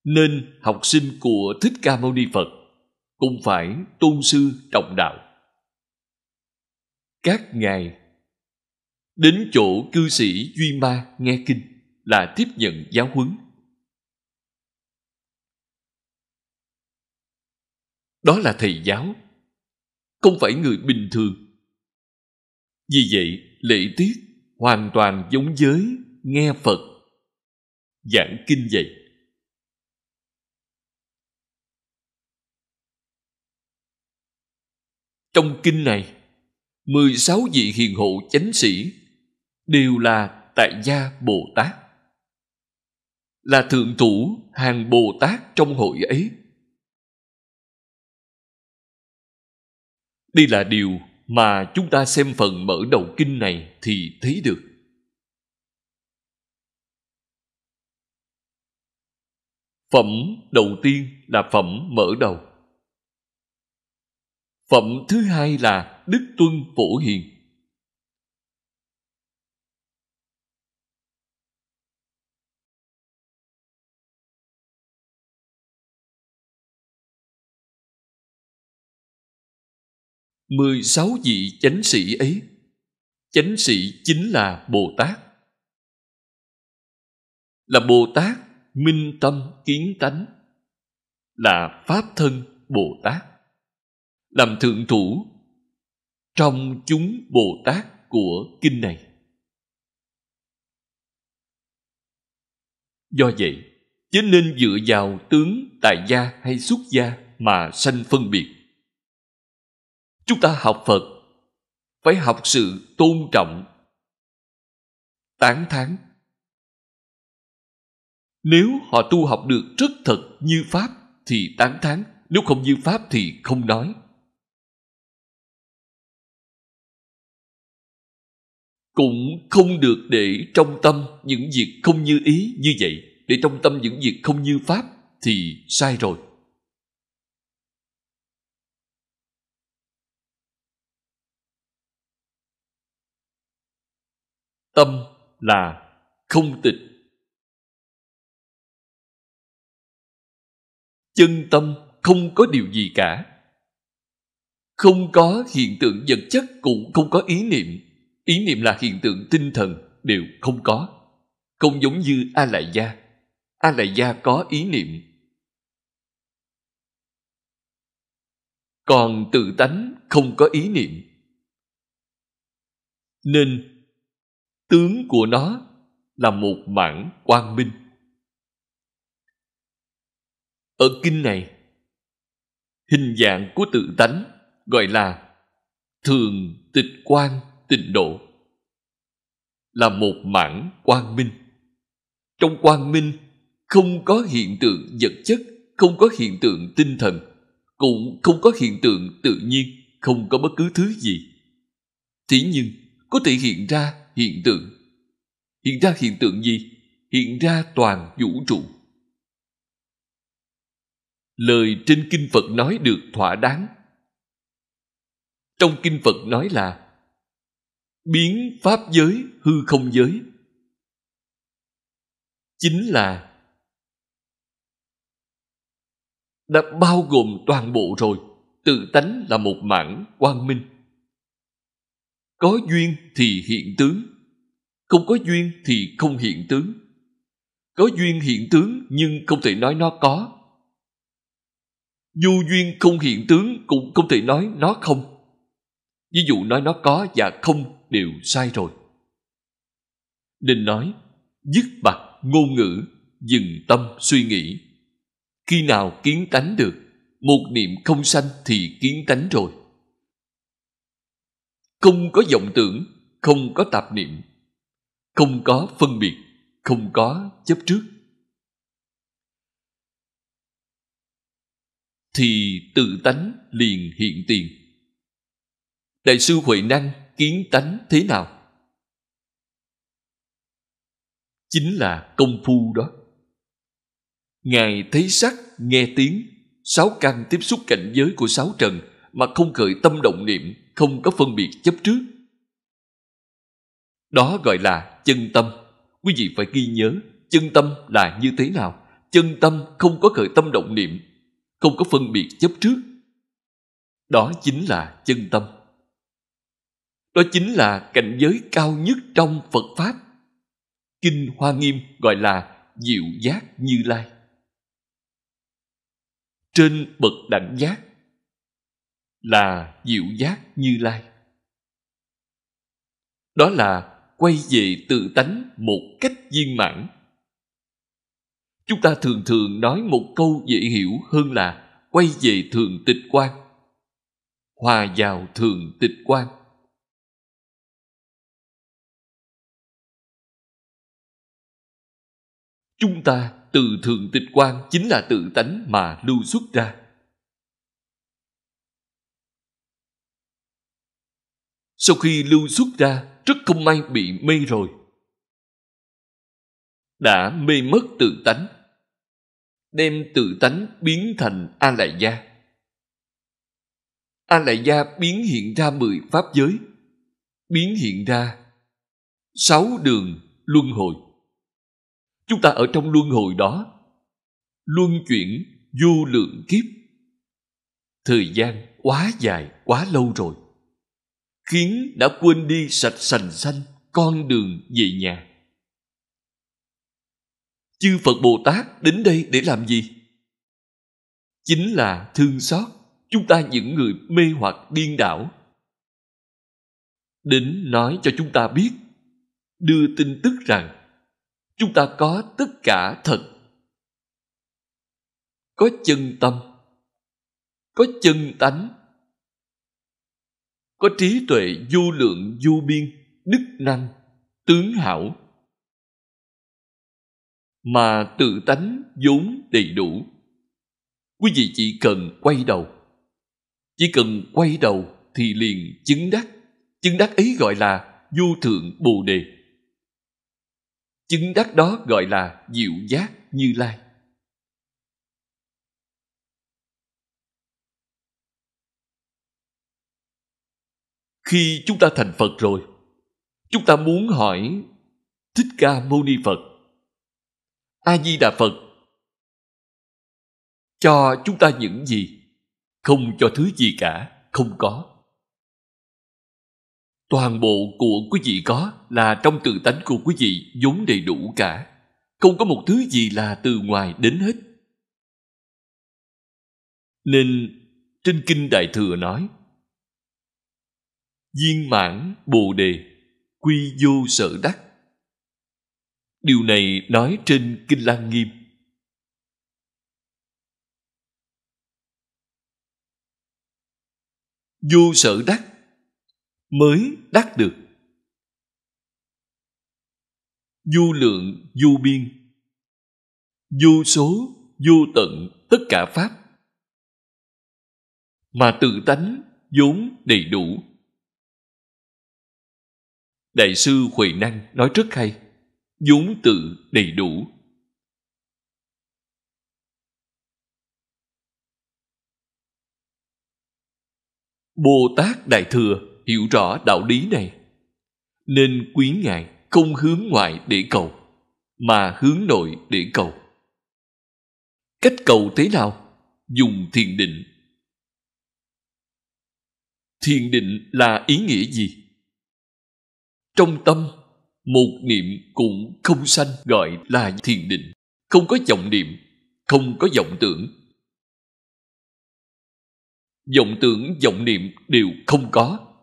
Nên học sinh của thích ca mâu ni phật cũng phải tôn sư trọng đạo. Các ngài đến chỗ cư sĩ duy ma nghe kinh là tiếp nhận giáo huấn. Đó là thầy giáo, không phải người bình thường. Vì vậy lễ tiết hoàn toàn giống với nghe phật giảng kinh vậy trong kinh này 16 vị hiền hộ chánh sĩ đều là tại gia Bồ Tát. Là thượng thủ hàng Bồ Tát trong hội ấy. Đây là điều mà chúng ta xem phần mở đầu kinh này thì thấy được. Phẩm đầu tiên là phẩm mở đầu. Phẩm thứ hai là Đức Tuân Phổ Hiền. Mười sáu vị chánh sĩ ấy. Chánh sĩ chính là bồ tát. Là bồ tát minh tâm kiến tánh. Là pháp thân bồ tát. Làm thượng thủ trong chúng bồ tát của kinh này. Do vậy chứ nên dựa vào tướng tại gia hay xuất gia mà sanh phân biệt chúng ta học phật, phải học sự tôn trọng, tán thán. Nếu họ tu học được rất thật như pháp thì tán thán, nếu không như pháp thì không nói. Cũng không được để trong tâm những việc không như ý như vậy. Để trong tâm những việc không như pháp thì sai rồi. Tâm là không tịch. Chân tâm không có điều gì cả. Không có hiện tượng vật chất cũng không có ý niệm. Ý niệm là hiện tượng tinh thần đều không có. Không giống như a lại gia a lại gia có ý niệm. Còn tự tánh không có ý niệm. Nên tướng của nó là một mảng quang minh. Ở kinh này, hình dạng của tự tánh gọi là thường tịch quan tịnh độ, là một mảng quang minh. Trong quang minh không có hiện tượng vật chất, không có hiện tượng tinh thần, cũng không có hiện tượng tự nhiên, không có bất cứ thứ gì. Thế nhưng có thể hiện ra hiện tượng. Hiện ra hiện tượng gì? Hiện ra toàn vũ trụ. Lời trên kinh phật nói được thỏa đáng. Trong kinh phật nói là, biến pháp giới hư không giới. Chính là, đã bao gồm toàn bộ rồi, tự tánh là một mảng quang minh có duyên thì hiện tướng không có duyên thì không hiện tướng có duyên hiện tướng nhưng không thể nói nó có. Vô duyên không hiện tướng cũng không thể nói nó không. Ví dụ nói nó có và không đều sai rồi. Nên nói, dứt bạc ngôn ngữ, dừng tâm suy nghĩ. Khi nào kiến tánh được, một niệm không sanh thì kiến tánh rồi không có vọng tưởng, không có tạp niệm, không có phân biệt, không có chấp trước. Thì tự tánh liền hiện tiền. Đại sư huệ năng kiến tánh thế nào? Chính là công phu đó. Ngài thấy sắc, nghe tiếng, sáu căn tiếp xúc cảnh giới của sáu trần mà không khởi tâm động niệm, không có phân biệt chấp trước. Đó gọi là chân tâm. Quý vị phải ghi nhớ, chân tâm là như thế nào? Chân tâm không có khởi tâm động niệm, không có phân biệt chấp trước. Đó chính là chân tâm. Đó chính là cảnh giới cao nhất trong phật pháp. Kinh hoa nghiêm gọi là diệu giác như lai. Trên bậc đẳng giác là diệu giác như lai. Đó là quay về tự tánh một cách viên mãn. Chúng ta thường thường nói một câu dễ hiểu hơn là quay về thường tịch quan, hòa vào thường tịch quan. Chúng ta từ thường tịch quan chính là tự tánh mà lưu xuất ra. Sau khi lưu xuất ra, rất không may bị mê rồi. Đã mê mất tự tánh, đem tự tánh biến thành a lại gia a lại gia biến hiện ra mười pháp giới, biến hiện ra sáu đường luân hồi. Chúng ta ở trong luân hồi đó, luân chuyển vô lượng kiếp. Thời gian quá dài, quá lâu rồi khiến đã quên đi sạch sành xanh, con đường về nhà. Chư phật bồ tát đến đây để làm gì? Chính là thương xót chúng ta những người mê hoặc điên đảo. Đến nói cho chúng ta biết, đưa tin tức rằng chúng ta có tất cả thật. Có chân tâm, có chân tánh có trí tuệ vô lượng, vô biên, đức năng, tướng hảo. Mà tự tánh vốn đầy đủ. Quý vị chỉ cần quay đầu. Chỉ cần quay đầu thì liền chứng đắc. Chứng đắc ấy gọi là vô thượng bồ đề. Chứng đắc đó gọi là diệu giác như lai. Khi chúng ta thành phật rồi, chúng ta muốn hỏi thích ca mâu ni phật a di đà phật, cho chúng ta những gì? Không cho thứ gì cả, không có. Toàn bộ của quý vị có là trong tự tánh của quý vị vốn đầy đủ cả. Không có một thứ gì là từ ngoài đến hết. Nên trên kinh đại thừa nói viên mãn bồ đề, quy vô sở đắc. Điều này nói trên kinh lăng nghiêm. Vô sở đắc mới đắc được. Vô lượng, vô biên, vô số, vô tận, tất cả pháp. Mà tự tánh vốn đầy đủ đại sư huệ năng nói rất hay. Vốn tự đầy đủ. Bồ tát đại thừa hiểu rõ đạo lý này, nên quý ngài không hướng ngoại để cầu, mà hướng nội để cầu. Cách cầu thế nào? Dùng thiền định. Thiền định là ý nghĩa gì? Trong tâm, một niệm cũng không sanh, gọi là thiền định. Không có vọng niệm, không có vọng tưởng. Vọng tưởng, vọng niệm đều không có.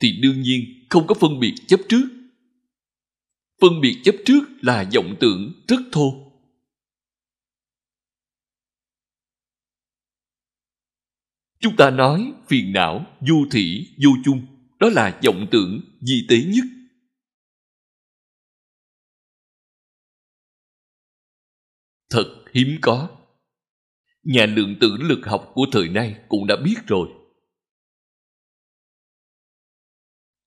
Thì đương nhiên không có phân biệt chấp trước. Phân biệt chấp trước là vọng tưởng rất thô. Chúng ta nói phiền não, vô thị vô chung đó là vọng tưởng di tế nhất. Thật hiếm có. Nhà lượng tử lực học của thời nay cũng đã biết rồi.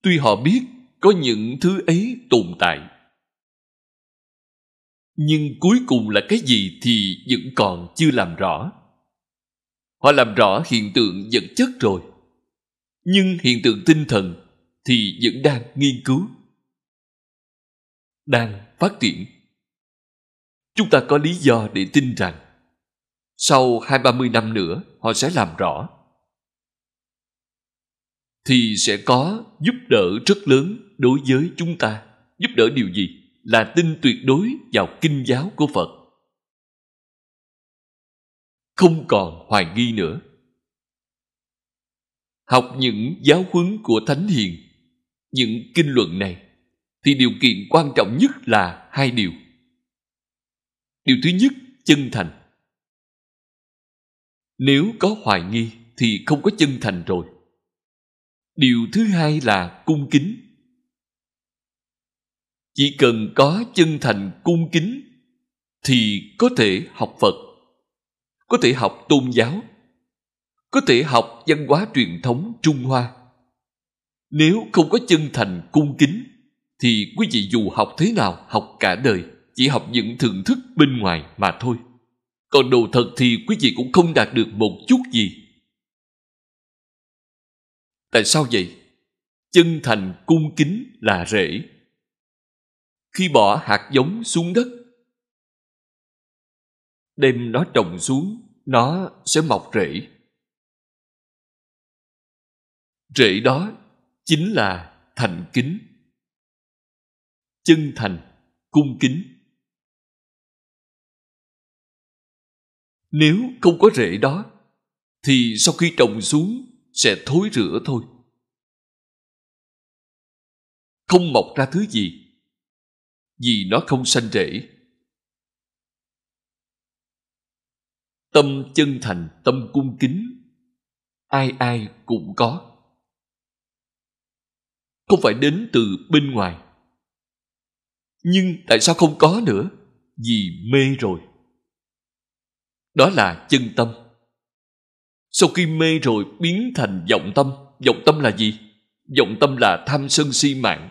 Tuy họ biết có những thứ ấy tồn tại, nhưng cuối cùng là cái gì thì vẫn còn chưa làm rõ. Họ làm rõ hiện tượng vật chất rồi nhưng hiện tượng tinh thần thì vẫn đang nghiên cứu. Đang phát triển. Chúng ta có lý do để tin rằng sau hai ba mươi năm nữa họ sẽ làm rõ. Thì sẽ có giúp đỡ rất lớn đối với chúng ta. Giúp đỡ điều gì? Là tin tuyệt đối vào kinh giáo của phật. Không còn hoài nghi nữa học những giáo huấn của thánh hiền. Những kinh luận này thì điều kiện quan trọng nhất là hai điều. Điều thứ nhất, chân thành. Nếu có hoài nghi thì không có chân thành rồi. Điều thứ hai là cung kính. Chỉ cần có chân thành cung kính thì có thể học phật, có thể học tôn giáo có thể học văn hóa truyền thống trung hoa. Nếu không có chân thành cung kính, thì quý vị dù học thế nào, học cả đời, chỉ học những thưởng thức bên ngoài mà thôi. Còn đồ thật thì quý vị cũng không đạt được một chút gì. Tại sao vậy? Chân thành cung kính là rễ. Khi bỏ hạt giống xuống đất, đem nó trồng xuống, nó sẽ mọc rễ rễ đó chính là thành kính. Chân thành, cung kính. Nếu không có rễ đó thì sau khi trồng xuống sẽ thối rửa thôi. Không mọc ra thứ gì, vì nó không sanh rễ. Tâm chân thành, tâm cung kính, ai ai cũng có không phải đến từ bên ngoài. Nhưng tại sao không có nữa? Vì mê rồi. Đó là chân tâm. Sau khi mê rồi biến thành vọng tâm. Vọng tâm là gì? Vọng tâm là tham sân si mạng.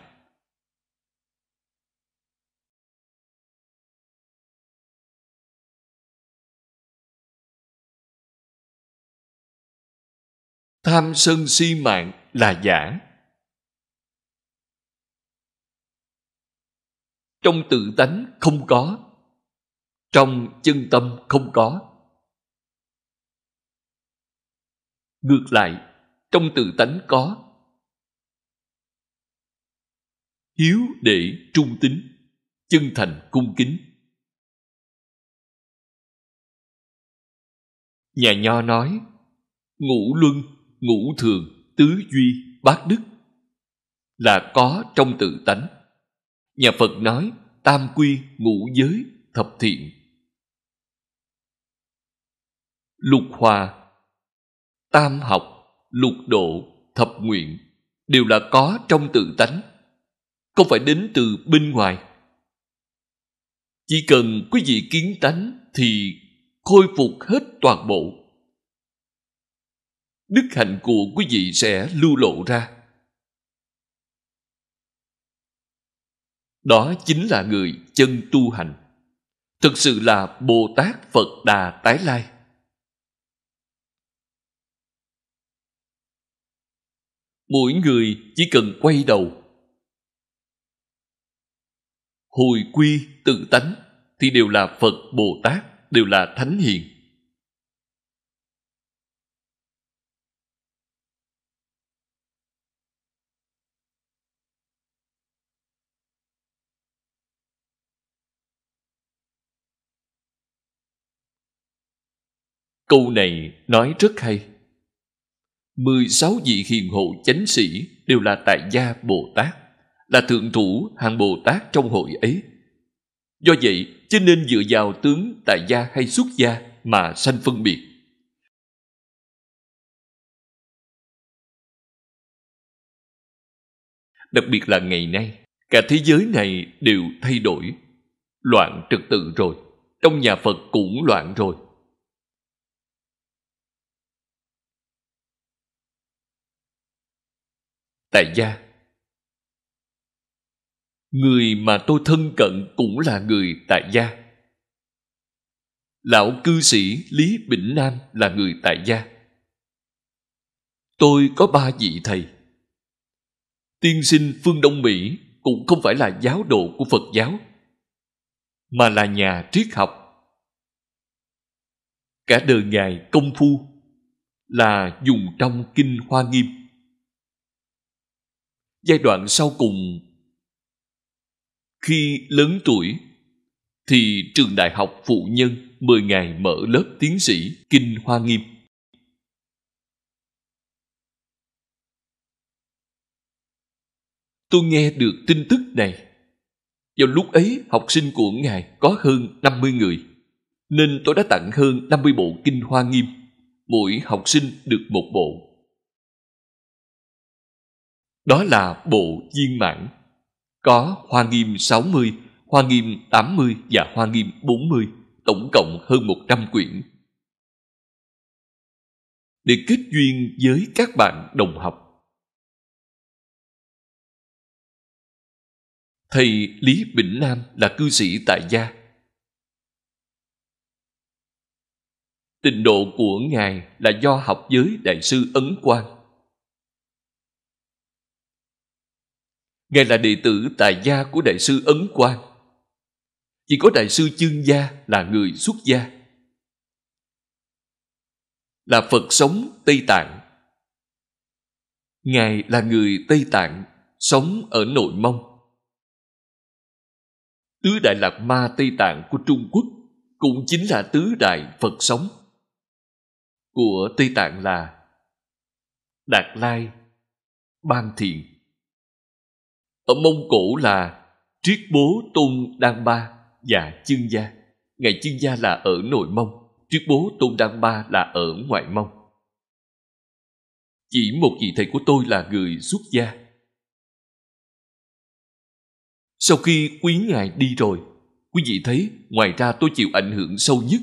Tham sân si mạng là giả. Trong tự tánh không có, trong chân tâm không có. Ngược lại, trong tự tánh có. Hiếu để trung tính chân thành cung kính. Nhà nho nói, ngũ luân, ngũ thường, tứ duy, bát đức là có trong tự tánh nhà phật nói, tam quy ngũ giới, thập thiện. Lục hòa, tam học, lục độ, thập nguyện, đều là có trong tự tánh, không phải đến từ bên ngoài. Chỉ cần quý vị kiến tánh thì khôi phục hết toàn bộ. Đức hạnh của quý vị sẽ lưu lộ ra. Đó chính là người chân tu hành. Thực sự là bồ tát phật đà tái lai. Mỗi người chỉ cần quay đầu. Hồi quy tự tánh thì đều là phật bồ tát đều là thánh hiền. Câu này nói rất hay. 16 vị hiền hộ chánh sĩ đều là tại gia Bồ Tát, là thượng thủ hàng Bồ Tát trong hội ấy. Do vậy, cho nên dựa vào tướng tại gia hay xuất gia mà sanh phân biệt. Đặc biệt là ngày nay, cả thế giới này đều thay đổi. Loạn trật tự rồi, trong nhà Phật cũng loạn rồi. Tại gia. Người mà tôi thân cận cũng là người tại gia. Lão cư sĩ lý bỉnh nam là người tại gia. Tôi có ba vị thầy. Tiên sinh phương đông mỹ cũng không phải là giáo đồ của phật giáo, mà là nhà triết học. Cả đời ngài công phu là dùng trong kinh hoa nghiêm giai đoạn sau cùng. Khi lớn tuổi, thì trường đại học phụ nhân mười ngày mở lớp tiến sĩ kinh hoa nghiêm. Tôi nghe được tin tức này. Vào lúc ấy, học sinh của ngài có hơn 50 người, nên tôi đã tặng hơn 50 bộ kinh hoa nghiêm. Mỗi học sinh được một bộ đó là bộ viên mãn. Có Hoa Nghiêm 60, Hoa Nghiêm 80 và Hoa Nghiêm 40, tổng cộng hơn 100 quyển. Để kết duyên với các bạn đồng học. Thầy Lý Bỉnh Nam là cư sĩ tại gia. Tình độ của Ngài là do học với Đại sư Ấn Quang Ngài là đệ tử tại gia của Đại sư Ấn Quang. Chỉ có Đại sư Chương Gia là người xuất gia. Là Phật sống Tây Tạng. Ngài là người Tây Tạng, sống ở nội mông. Tứ Đại Lạc Ma Tây Tạng của Trung Quốc cũng chính là tứ đại Phật sống. Của Tây Tạng là Đạt Lai, Ban Thiện, ở Mông Cổ là Triết Bố Tôn Đan Ba và Chương Gia. Ngày Chương Gia là ở nội Mông, Triết Bố Tôn Đan Ba là ở ngoại Mông. Chỉ một vị thầy của tôi là người xuất gia. Sau khi quý ngài đi rồi, quý vị thấy ngoài ra tôi chịu ảnh hưởng sâu nhất.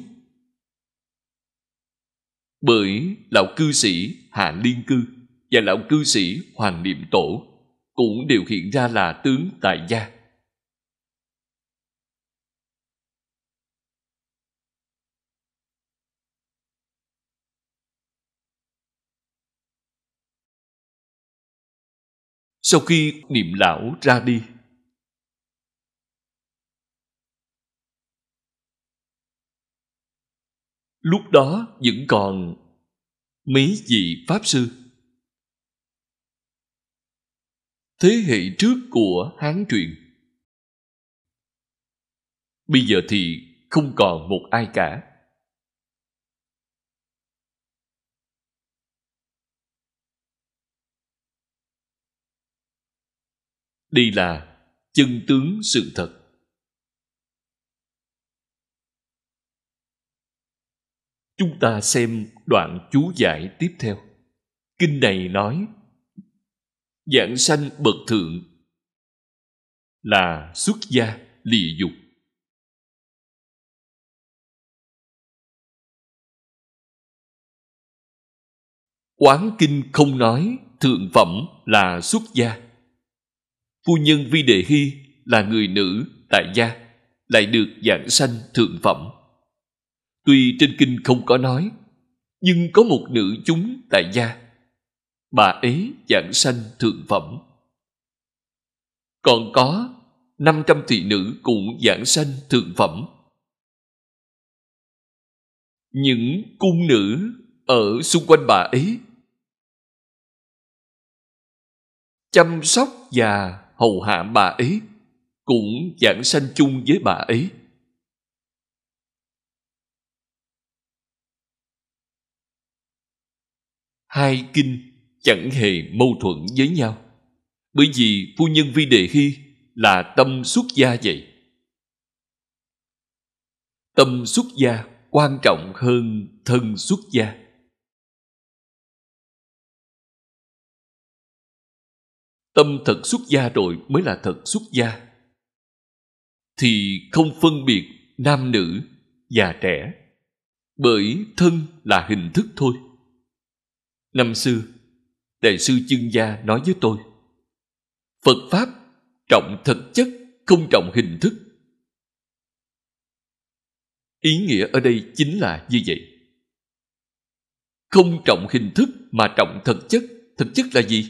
Bởi lão cư sĩ Hạ Liên Cư và lão cư sĩ Hoàng Niệm Tổ cũng đều hiện ra là tướng tại gia. Sau khi niệm lão ra đi, lúc đó vẫn còn mấy vị Pháp Sư thế hệ trước của Hán truyện. Bây giờ thì không còn một ai cả. Đây là chân tướng sự thật. Chúng ta xem đoạn chú giải tiếp theo. Kinh này nói Giảng sanh bậc thượng là xuất gia lìa dục. Quán kinh không nói thượng phẩm là xuất gia. Phu nhân Vi Đề Hy là người nữ tại gia, lại được giảng sanh thượng phẩm. Tuy trên kinh không có nói, nhưng có một nữ chúng tại gia. Bà ấy giảng sanh thượng phẩm. Còn có 500 thị nữ cũng giảng sanh thượng phẩm. Những cung nữ ở xung quanh bà ấy chăm sóc và hầu hạ bà ấy cũng giảng sanh chung với bà ấy hai kinh chẳng hề mâu thuẫn với nhau. Bởi vì phu nhân vi đề hy là tâm xuất gia vậy. Tâm xuất gia quan trọng hơn thân xuất gia. Tâm thật xuất gia rồi mới là thật xuất gia. Thì không phân biệt nam nữ già trẻ, bởi thân là hình thức thôi. Năm xưa đại sư chương gia nói với tôi. Phật pháp trọng thực chất, không trọng hình thức. Ý nghĩa ở đây chính là như vậy. Không trọng hình thức mà trọng thực chất thực chất là gì?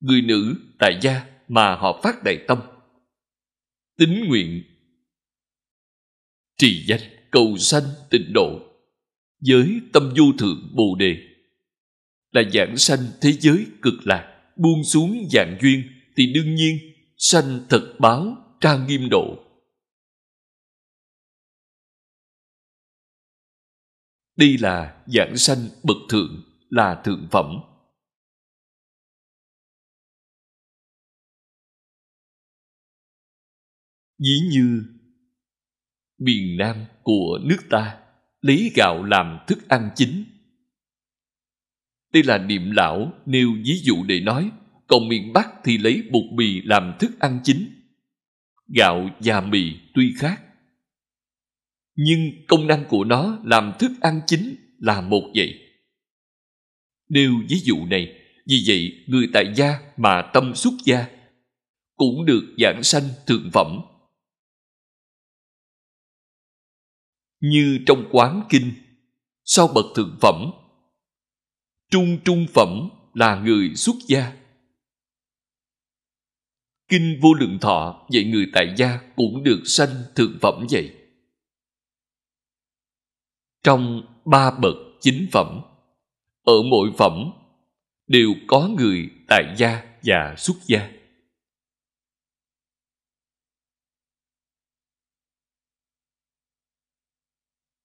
Người nữ tại gia mà họ phát đại tâm. Tính nguyện. Trì danh, cầu sanh, tịnh độ. Với tâm du thượng bồ đề là giảng sanh thế giới cực lạc, buông xuống dạng duyên thì đương nhiên sanh thật báo trang nghiêm độ. Đây là giảng sanh bậc thượng, là thượng phẩm. Ví như, miền nam của nước ta lấy gạo làm thức ăn chính đây là niệm lão, nêu ví dụ để nói, còn miền bắc thì lấy bột mì làm thức ăn chính. Gạo và mì tuy khác. Nhưng công năng của nó làm thức ăn chính là một vậy. Nêu ví dụ này, vì vậy người tại gia mà tâm xuất gia cũng được giảng sanh thượng phẩm. Như trong quán kinh, sau bậc thượng phẩm trung trung phẩm là người xuất gia. Kinh vô lượng thọ vậy người tại gia cũng được sanh thượng phẩm vậy. Trong ba bậc chính phẩm, ở mỗi phẩm đều có người tại gia và xuất gia.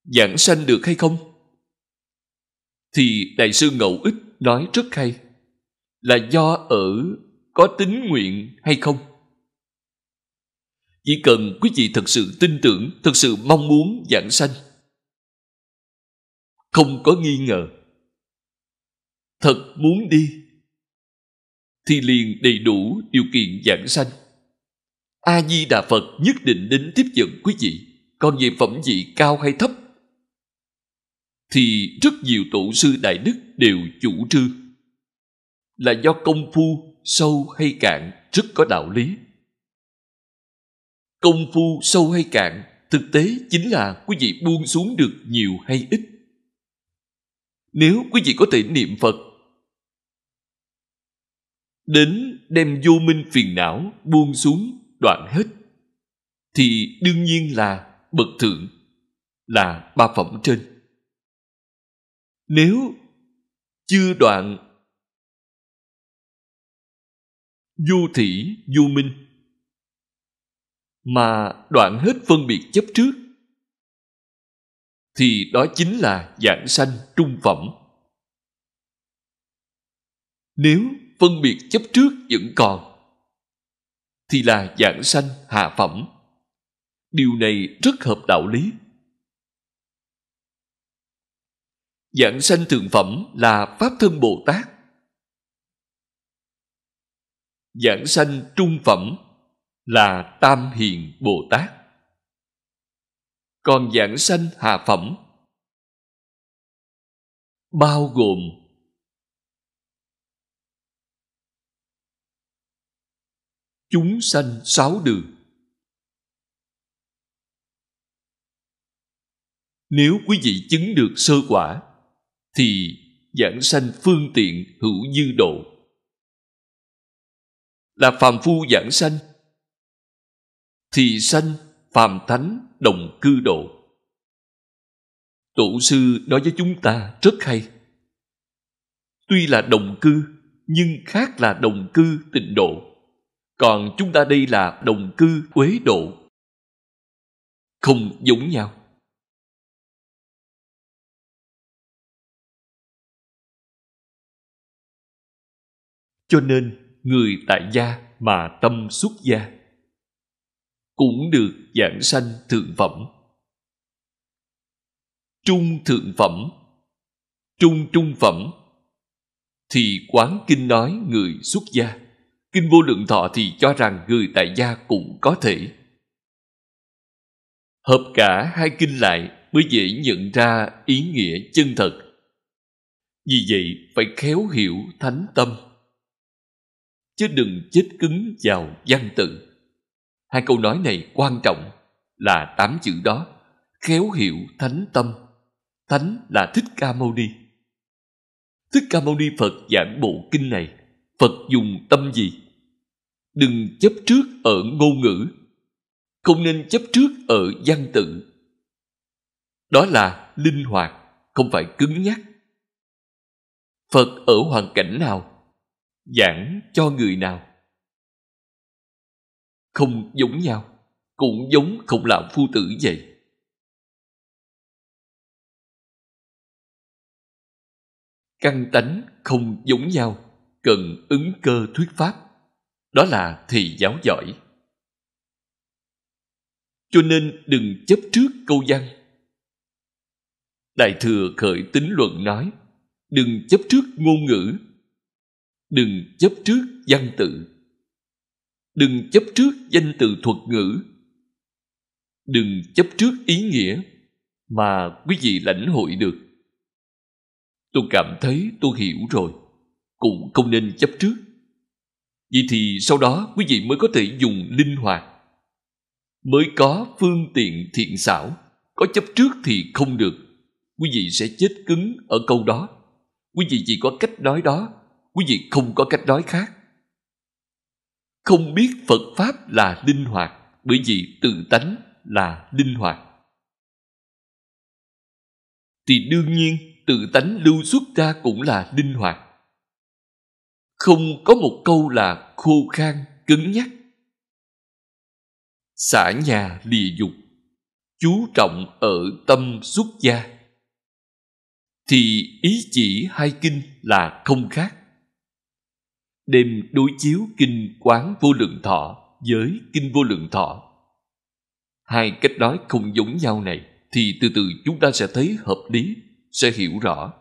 Giảng sanh được hay không? Thì đại sư ngẫu ích nói rất hay, là do ở có tính nguyện hay không? Chỉ cần quý vị thật sự tin tưởng, thật sự mong muốn giảng sanh, không có nghi ngờ, thật muốn đi, thì liền đầy đủ điều kiện giảng sanh. A di đà phật nhất định đến tiếp dẫn quý vị. Còn về phẩm vị cao hay thấp thì rất nhiều tổ sư đại đức đều chủ trương là do công phu sâu hay cạn rất có đạo lý. Công phu sâu hay cạn thực tế chính là quý vị buông xuống được nhiều hay ít. Nếu quý vị có thể niệm phật, đến đem vô minh phiền não buông xuống đoạn hết, thì đương nhiên là bậc thượng là ba phẩm trên nếu chưa đoạn du thị, du minh mà đoạn hết phân biệt chấp trước, thì đó chính là dạng sanh trung phẩm. Nếu phân biệt chấp trước vẫn còn, thì là dạng sanh hạ phẩm. Điều này rất hợp đạo lý. Giảng sanh thượng phẩm là Pháp Thân Bồ Tát. Giảng sanh trung phẩm là Tam Hiền Bồ Tát. Còn giảng sanh hạ phẩm bao gồm chúng sanh sáu đường. Nếu quý vị chứng được sơ quả thì giảng sanh phương tiện hữu dư độ. Là phàm phu giảng sanh, thì sanh phàm thánh đồng cư độ. Tổ sư nói với chúng ta rất hay. Tuy là đồng cư, nhưng khác là đồng cư tịnh độ. Còn chúng ta đây là đồng cư quế độ. Không giống nhau. Cho nên người tại gia mà tâm xuất gia cũng được giảng sanh thượng phẩm. Trung thượng phẩm, trung trung phẩm thì quán kinh nói người xuất gia. Kinh vô lượng thọ thì cho rằng người tại gia cũng có thể. Hợp cả hai kinh lại mới dễ nhận ra ý nghĩa chân thật. Vì vậy phải khéo hiểu thánh tâm chứ đừng chết cứng vào văn tự. Hai câu nói này quan trọng là tám chữ đó, khéo hiểu thánh tâm. Thánh là thích ca mâu ni. Thích ca mâu ni phật giảng bộ kinh này, phật dùng tâm gì? Đừng chấp trước ở ngôn ngữ, không nên chấp trước ở văn tự. Đó là linh hoạt, không phải cứng nhắc. Phật ở hoàn cảnh nào giảng cho người nào. Không giống nhau, cũng giống không làm phu tử vậy. Căn tánh không giống nhau, cần ứng cơ thuyết pháp. Đó là thì giáo giỏi. Cho nên đừng chấp trước câu văn. Đại thừa khởi tính luận nói, đừng chấp trước ngôn ngữ đừng chấp trước văn tự. Đừng chấp trước danh từ thuật ngữ. Đừng chấp trước ý nghĩa mà quý vị lãnh hội được. Tôi cảm thấy tôi hiểu rồi. Cũng không nên chấp trước. Vậy thì sau đó quý vị mới có thể dùng linh hoạt. Mới có phương tiện thiện xảo, có chấp trước thì không được. Quý vị sẽ chết cứng ở câu đó. Quý vị chỉ có cách nói đó quý vị không có cách nói khác. Không biết phật pháp là linh hoạt, bởi vì tự tánh là linh hoạt. Thì đương nhiên tự tánh lưu xuất ra cũng là linh hoạt. Không có một câu là khô khan, cứng nhắc. Xả nhà lìa dục, chú trọng ở tâm xuất gia. Thì ý chỉ hai kinh là không khác đem đối chiếu kinh quán vô lượng thọ với kinh vô lượng thọ. Hai cách nói không giống nhau này thì từ từ chúng ta sẽ thấy hợp lý, sẽ hiểu rõ.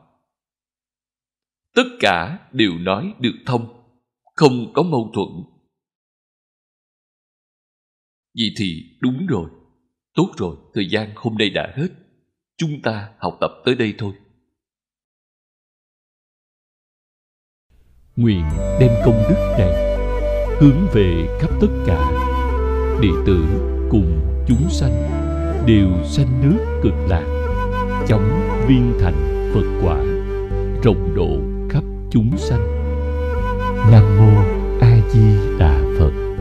Tất cả đều nói được thông, không có mâu thuẫn. Vậy thì đúng rồi, tốt rồi, thời gian hôm nay đã hết. Chúng ta học tập tới đây thôi. Nguyện đem công đức này hướng về khắp tất cả đệ tử cùng chúng sanh đều sanh nước cực lạc, chóng viên thành phật quả, rộng độ khắp chúng sanh nam mô A Di Đà Phật.